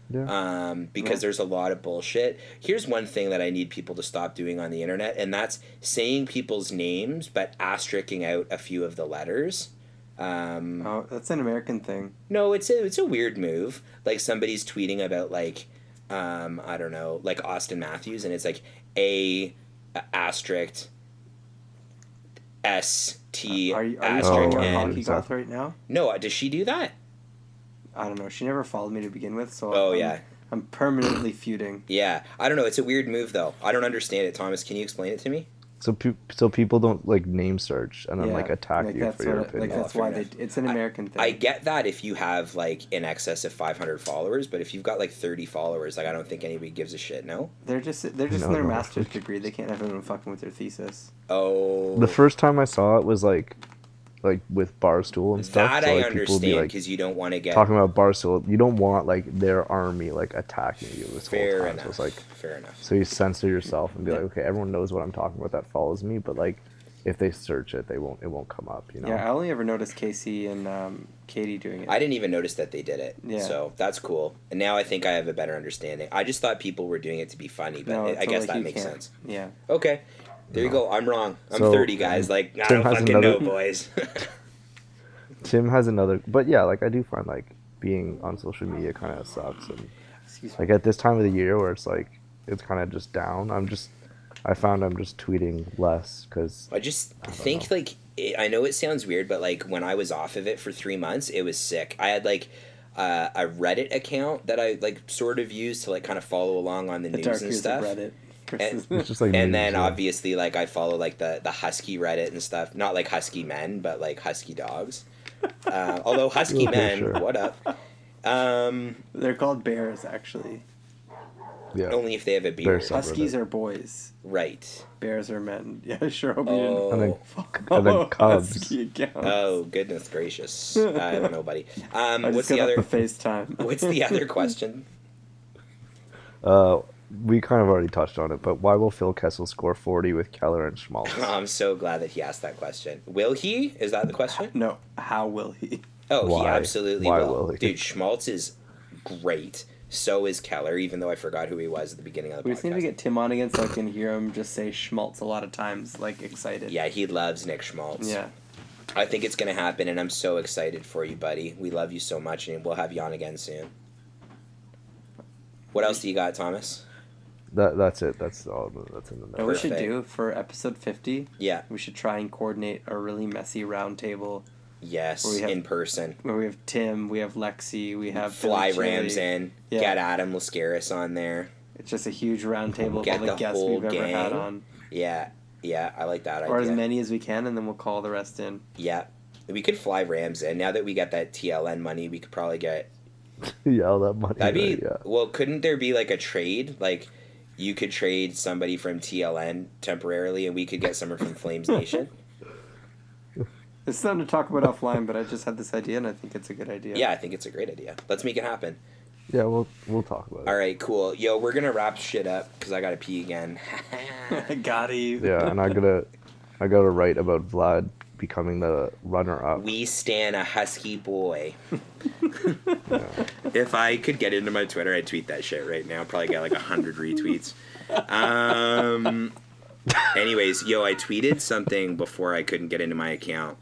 Yeah. um, because there's a lot of bullshit. Here's one thing that I need people to stop doing on the internet, and that's saying people's names but astericking out a few of the letters. Um, Oh, that's an American thing. no, it's a it's a weird move. Like somebody's tweeting about like um, I don't know, like Austin Matthews, and it's like a asterisk S T Are you, are you asterisk talking Oh, N. hockey goth right now? No, uh, does she do that? I don't know. She never followed me to begin with, so Oh I'm, yeah, I'm permanently feuding. yeah. I don't know. It's a weird move though. I don't understand it. Thomas, can you explain it to me? So pe- so people don't like name search and then yeah. like attack you for your it- opinion. Like that's Oh, why they. It's an American thing. I get that if you have like in excess of 500 followers, but if you've got like 30 followers, like I don't think anybody gives a shit. No. They're just they're just No, in their no. master's degree. They can't have anyone fucking with their thesis. Oh. the first time I saw it was like like with Barstool and stuff. that so, I like, people would be understand like because you don't want to get talking about Barstool. You don't want like their army like attacking you this fair whole time. enough. So it's like fair enough. so you censor yourself and be like, okay, everyone knows what I'm talking about that follows me, but like if they search it, they won't. It won't come up. You know. Yeah, I only ever noticed Casey and um, Katie doing it. I didn't even notice that they did it. Yeah. So that's cool. And now I think I have a better understanding. I just thought people were doing it to be funny, but No, I guess like that makes can't- sense. Yeah. Okay. There you go. I'm wrong. I'm So, 30, guys. Like, I Tim don't has fucking know, boys. Tim has another, but yeah, like I do find like being on social media kind of sucks, and Excuse me. like at this time of the year where it's like it's kind of just down. I'm just, I found I'm just tweeting less because I just don't think like it, I know it sounds weird, but like when I was off of it for three months, it was sick. I had like uh, a Reddit account that I like sort of used to like kind of follow along on the, The news dark and stuff. of Reddit. And- it's just like and then yeah. obviously like I follow like the the husky Reddit and stuff. Not like husky men, but like husky dogs. Uh, although husky Okay, men, sure. what up? Um, They're called bears, actually. yeah. only if they have a Bear beard. sub- Huskies are boys. Right. Bears are men. Yeah, sure. Hope you didn't. Oh. And then Fuck and then Cubs. Husky accounts. Oh goodness gracious! I don't know, buddy. Um, I just what's got the other? the FaceTime. What's the other question? Uh, we kind of already touched on it, but why will Phil Kessel score 40 with Keller and Schmaltz? I'm so glad that he asked that question. Will he? Is that the question? No, how will he? Oh, he absolutely Why will. will he? Dude, Schmaltz is great. So is Keller, even though I forgot who he was at the beginning of the We podcast. just need to get Tim on again so I can hear him just say schmaltz a lot of times, like excited. yeah, he loves Nick Schmaltz. Yeah. I think it's going to happen, and I'm so excited for you, buddy. We love you so much, and we'll have you on again soon. What else do you got, Thomas? That that's it. That's all. That's in the What we should do for episode 50, Yeah. we should try and coordinate a really messy round table Yes, have- in person. where we have Tim, we have Lexi, we have Fly Billy Rams Chili. in. Yeah. Get Adam Lascaris on there. It's just a huge round table of Get all the, the guests whole we've ever had on. Yeah, yeah, I like that Or idea. as many as we can, and then we'll call the rest in. Yeah, we could fly Rams in. Now that we got that TLN money, we could probably get. yeah, all that money. That'd be there, yeah. well. Couldn't there be like a trade? Like, you could trade somebody from TLN temporarily, and we could get someone from Flames Nation. It's something to talk about offline, but I just had this idea, and I think it's a good idea. Yeah, I think it's a great idea. Let's make it happen. Yeah, we'll we'll talk about it. All right, cool. Yo, we're gonna wrap shit up because I gotta pee again. Got you. Yeah, and I gotta I gotta write about Vlad becoming the runner up. we stan a husky boy. If I could get into my Twitter, I'd tweet that shit right now. Probably get like a hundred retweets. Um. Anyways, yo, I tweeted something before I couldn't get into my account.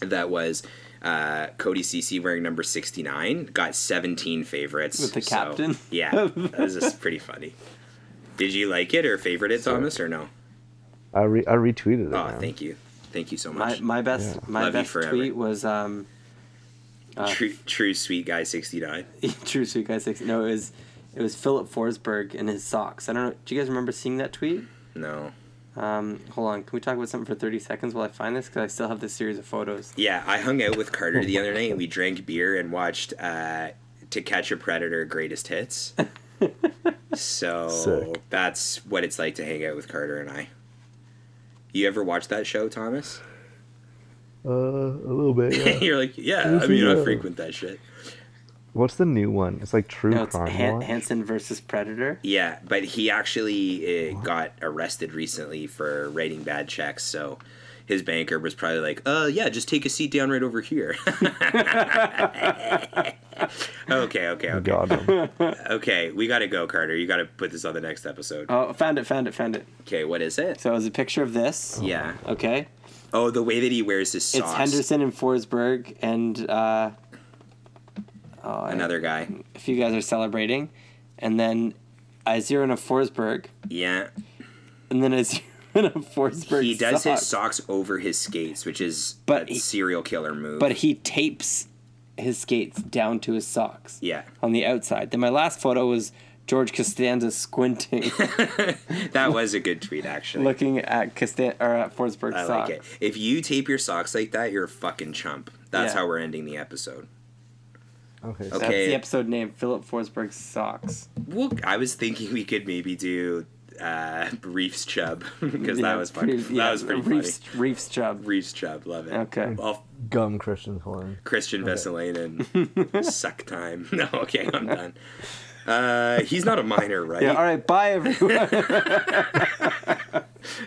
That was uh, Cody Ceci wearing number sixty nine got seventeen favorites With the so- captain? yeah, that was just pretty funny. Did you like it or favorite it, Thomas, or no? I re- I retweeted it. Oh, man. thank you, thank you so much. my best Yeah. my Love best tweet was um. Uh, True, true, sweet guy sixty nine. True Sweet Guy Six. No, it was it was Filip Forsberg and his socks. I don't know. Do you guys remember seeing that tweet? No. Um, hold on. Can we talk about something for thirty seconds while I find this? Because I still have this series of photos. Yeah, I hung out with Carter the other night and we drank beer and watched uh, To Catch a Predator Greatest Hits. So Sick. that's what it's like to hang out with Carter and I. You ever watch that show, Thomas? Uh, a little bit. Yeah. You're like, yeah. I mean, I frequent that shit. What's the new one? It's like True No, it's Crime. Han- Watch? Hansen versus Predator. Yeah, but he actually uh, got arrested recently for writing bad checks. So his banker was probably like, "Uh, yeah, just take a seat down right over here." okay, okay, okay, Got him. okay. We gotta go, Carter. You gotta put this on the next episode. Oh, found it, found it, found it. Okay, what is it? So it was a picture of this. Yeah. Okay. Oh, the way that he wears his socks. It's Henderson and Forsberg, and uh, oh, I- Another guy. if you guys are celebrating, and then I zero in a Forsberg, Yeah. and then I zero in a Forsberg. He does his socks over his skates, which is But a he- serial killer move. but he tapes his skates down to his socks yeah. on the outside. Then my last photo was George Costanza squinting, That was a good tweet, actually. looking at Castan or at Forsberg's I socks. like it. If you tape your socks like that, you're a fucking chump. That's Yeah. how we're ending the episode. Okay. Okay. That's the episode name, Filip Forsberg's socks. Well, I was thinking we could maybe do uh, Reefs Chub because Yeah, that was funny. pretty- that yeah, was pretty Reefs, funny. Reefs Chubb. Reefs Chub, love it. Okay. Well, Gum Christian Horn. Kristian Vesalainen and suck time. No, okay, I'm done. Uh, he's not a minor, right? Yeah, all right, bye everyone.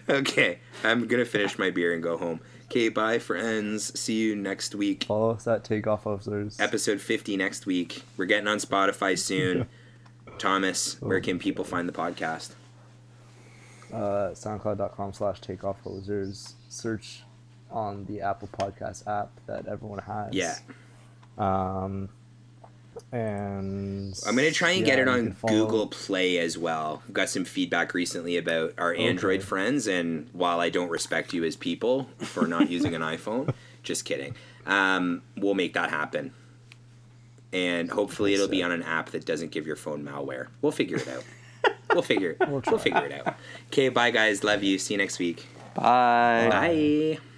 Okay, I'm gonna finish my beer and go home. Okay, bye, friends. See you next week. Follow us at Takeoff Hosers. Episode 50 next week. We're getting on Spotify soon. Thomas, where can people find the podcast? Uh, soundcloud.com slash takeoff hosers search on the apple podcast app that everyone has Yeah. um and I'm gonna try and get it on Google Play as well. Got some feedback recently about our Android Okay. friends, and while I don't respect you as people for not using an iPhone, just kidding. Um, we'll make that happen, and hopefully it'll be on an app that doesn't give your phone malware. We'll figure it out. we'll figure. It. We'll, try. figure it out. Okay, bye guys. Love you. See you next week. bye. Bye.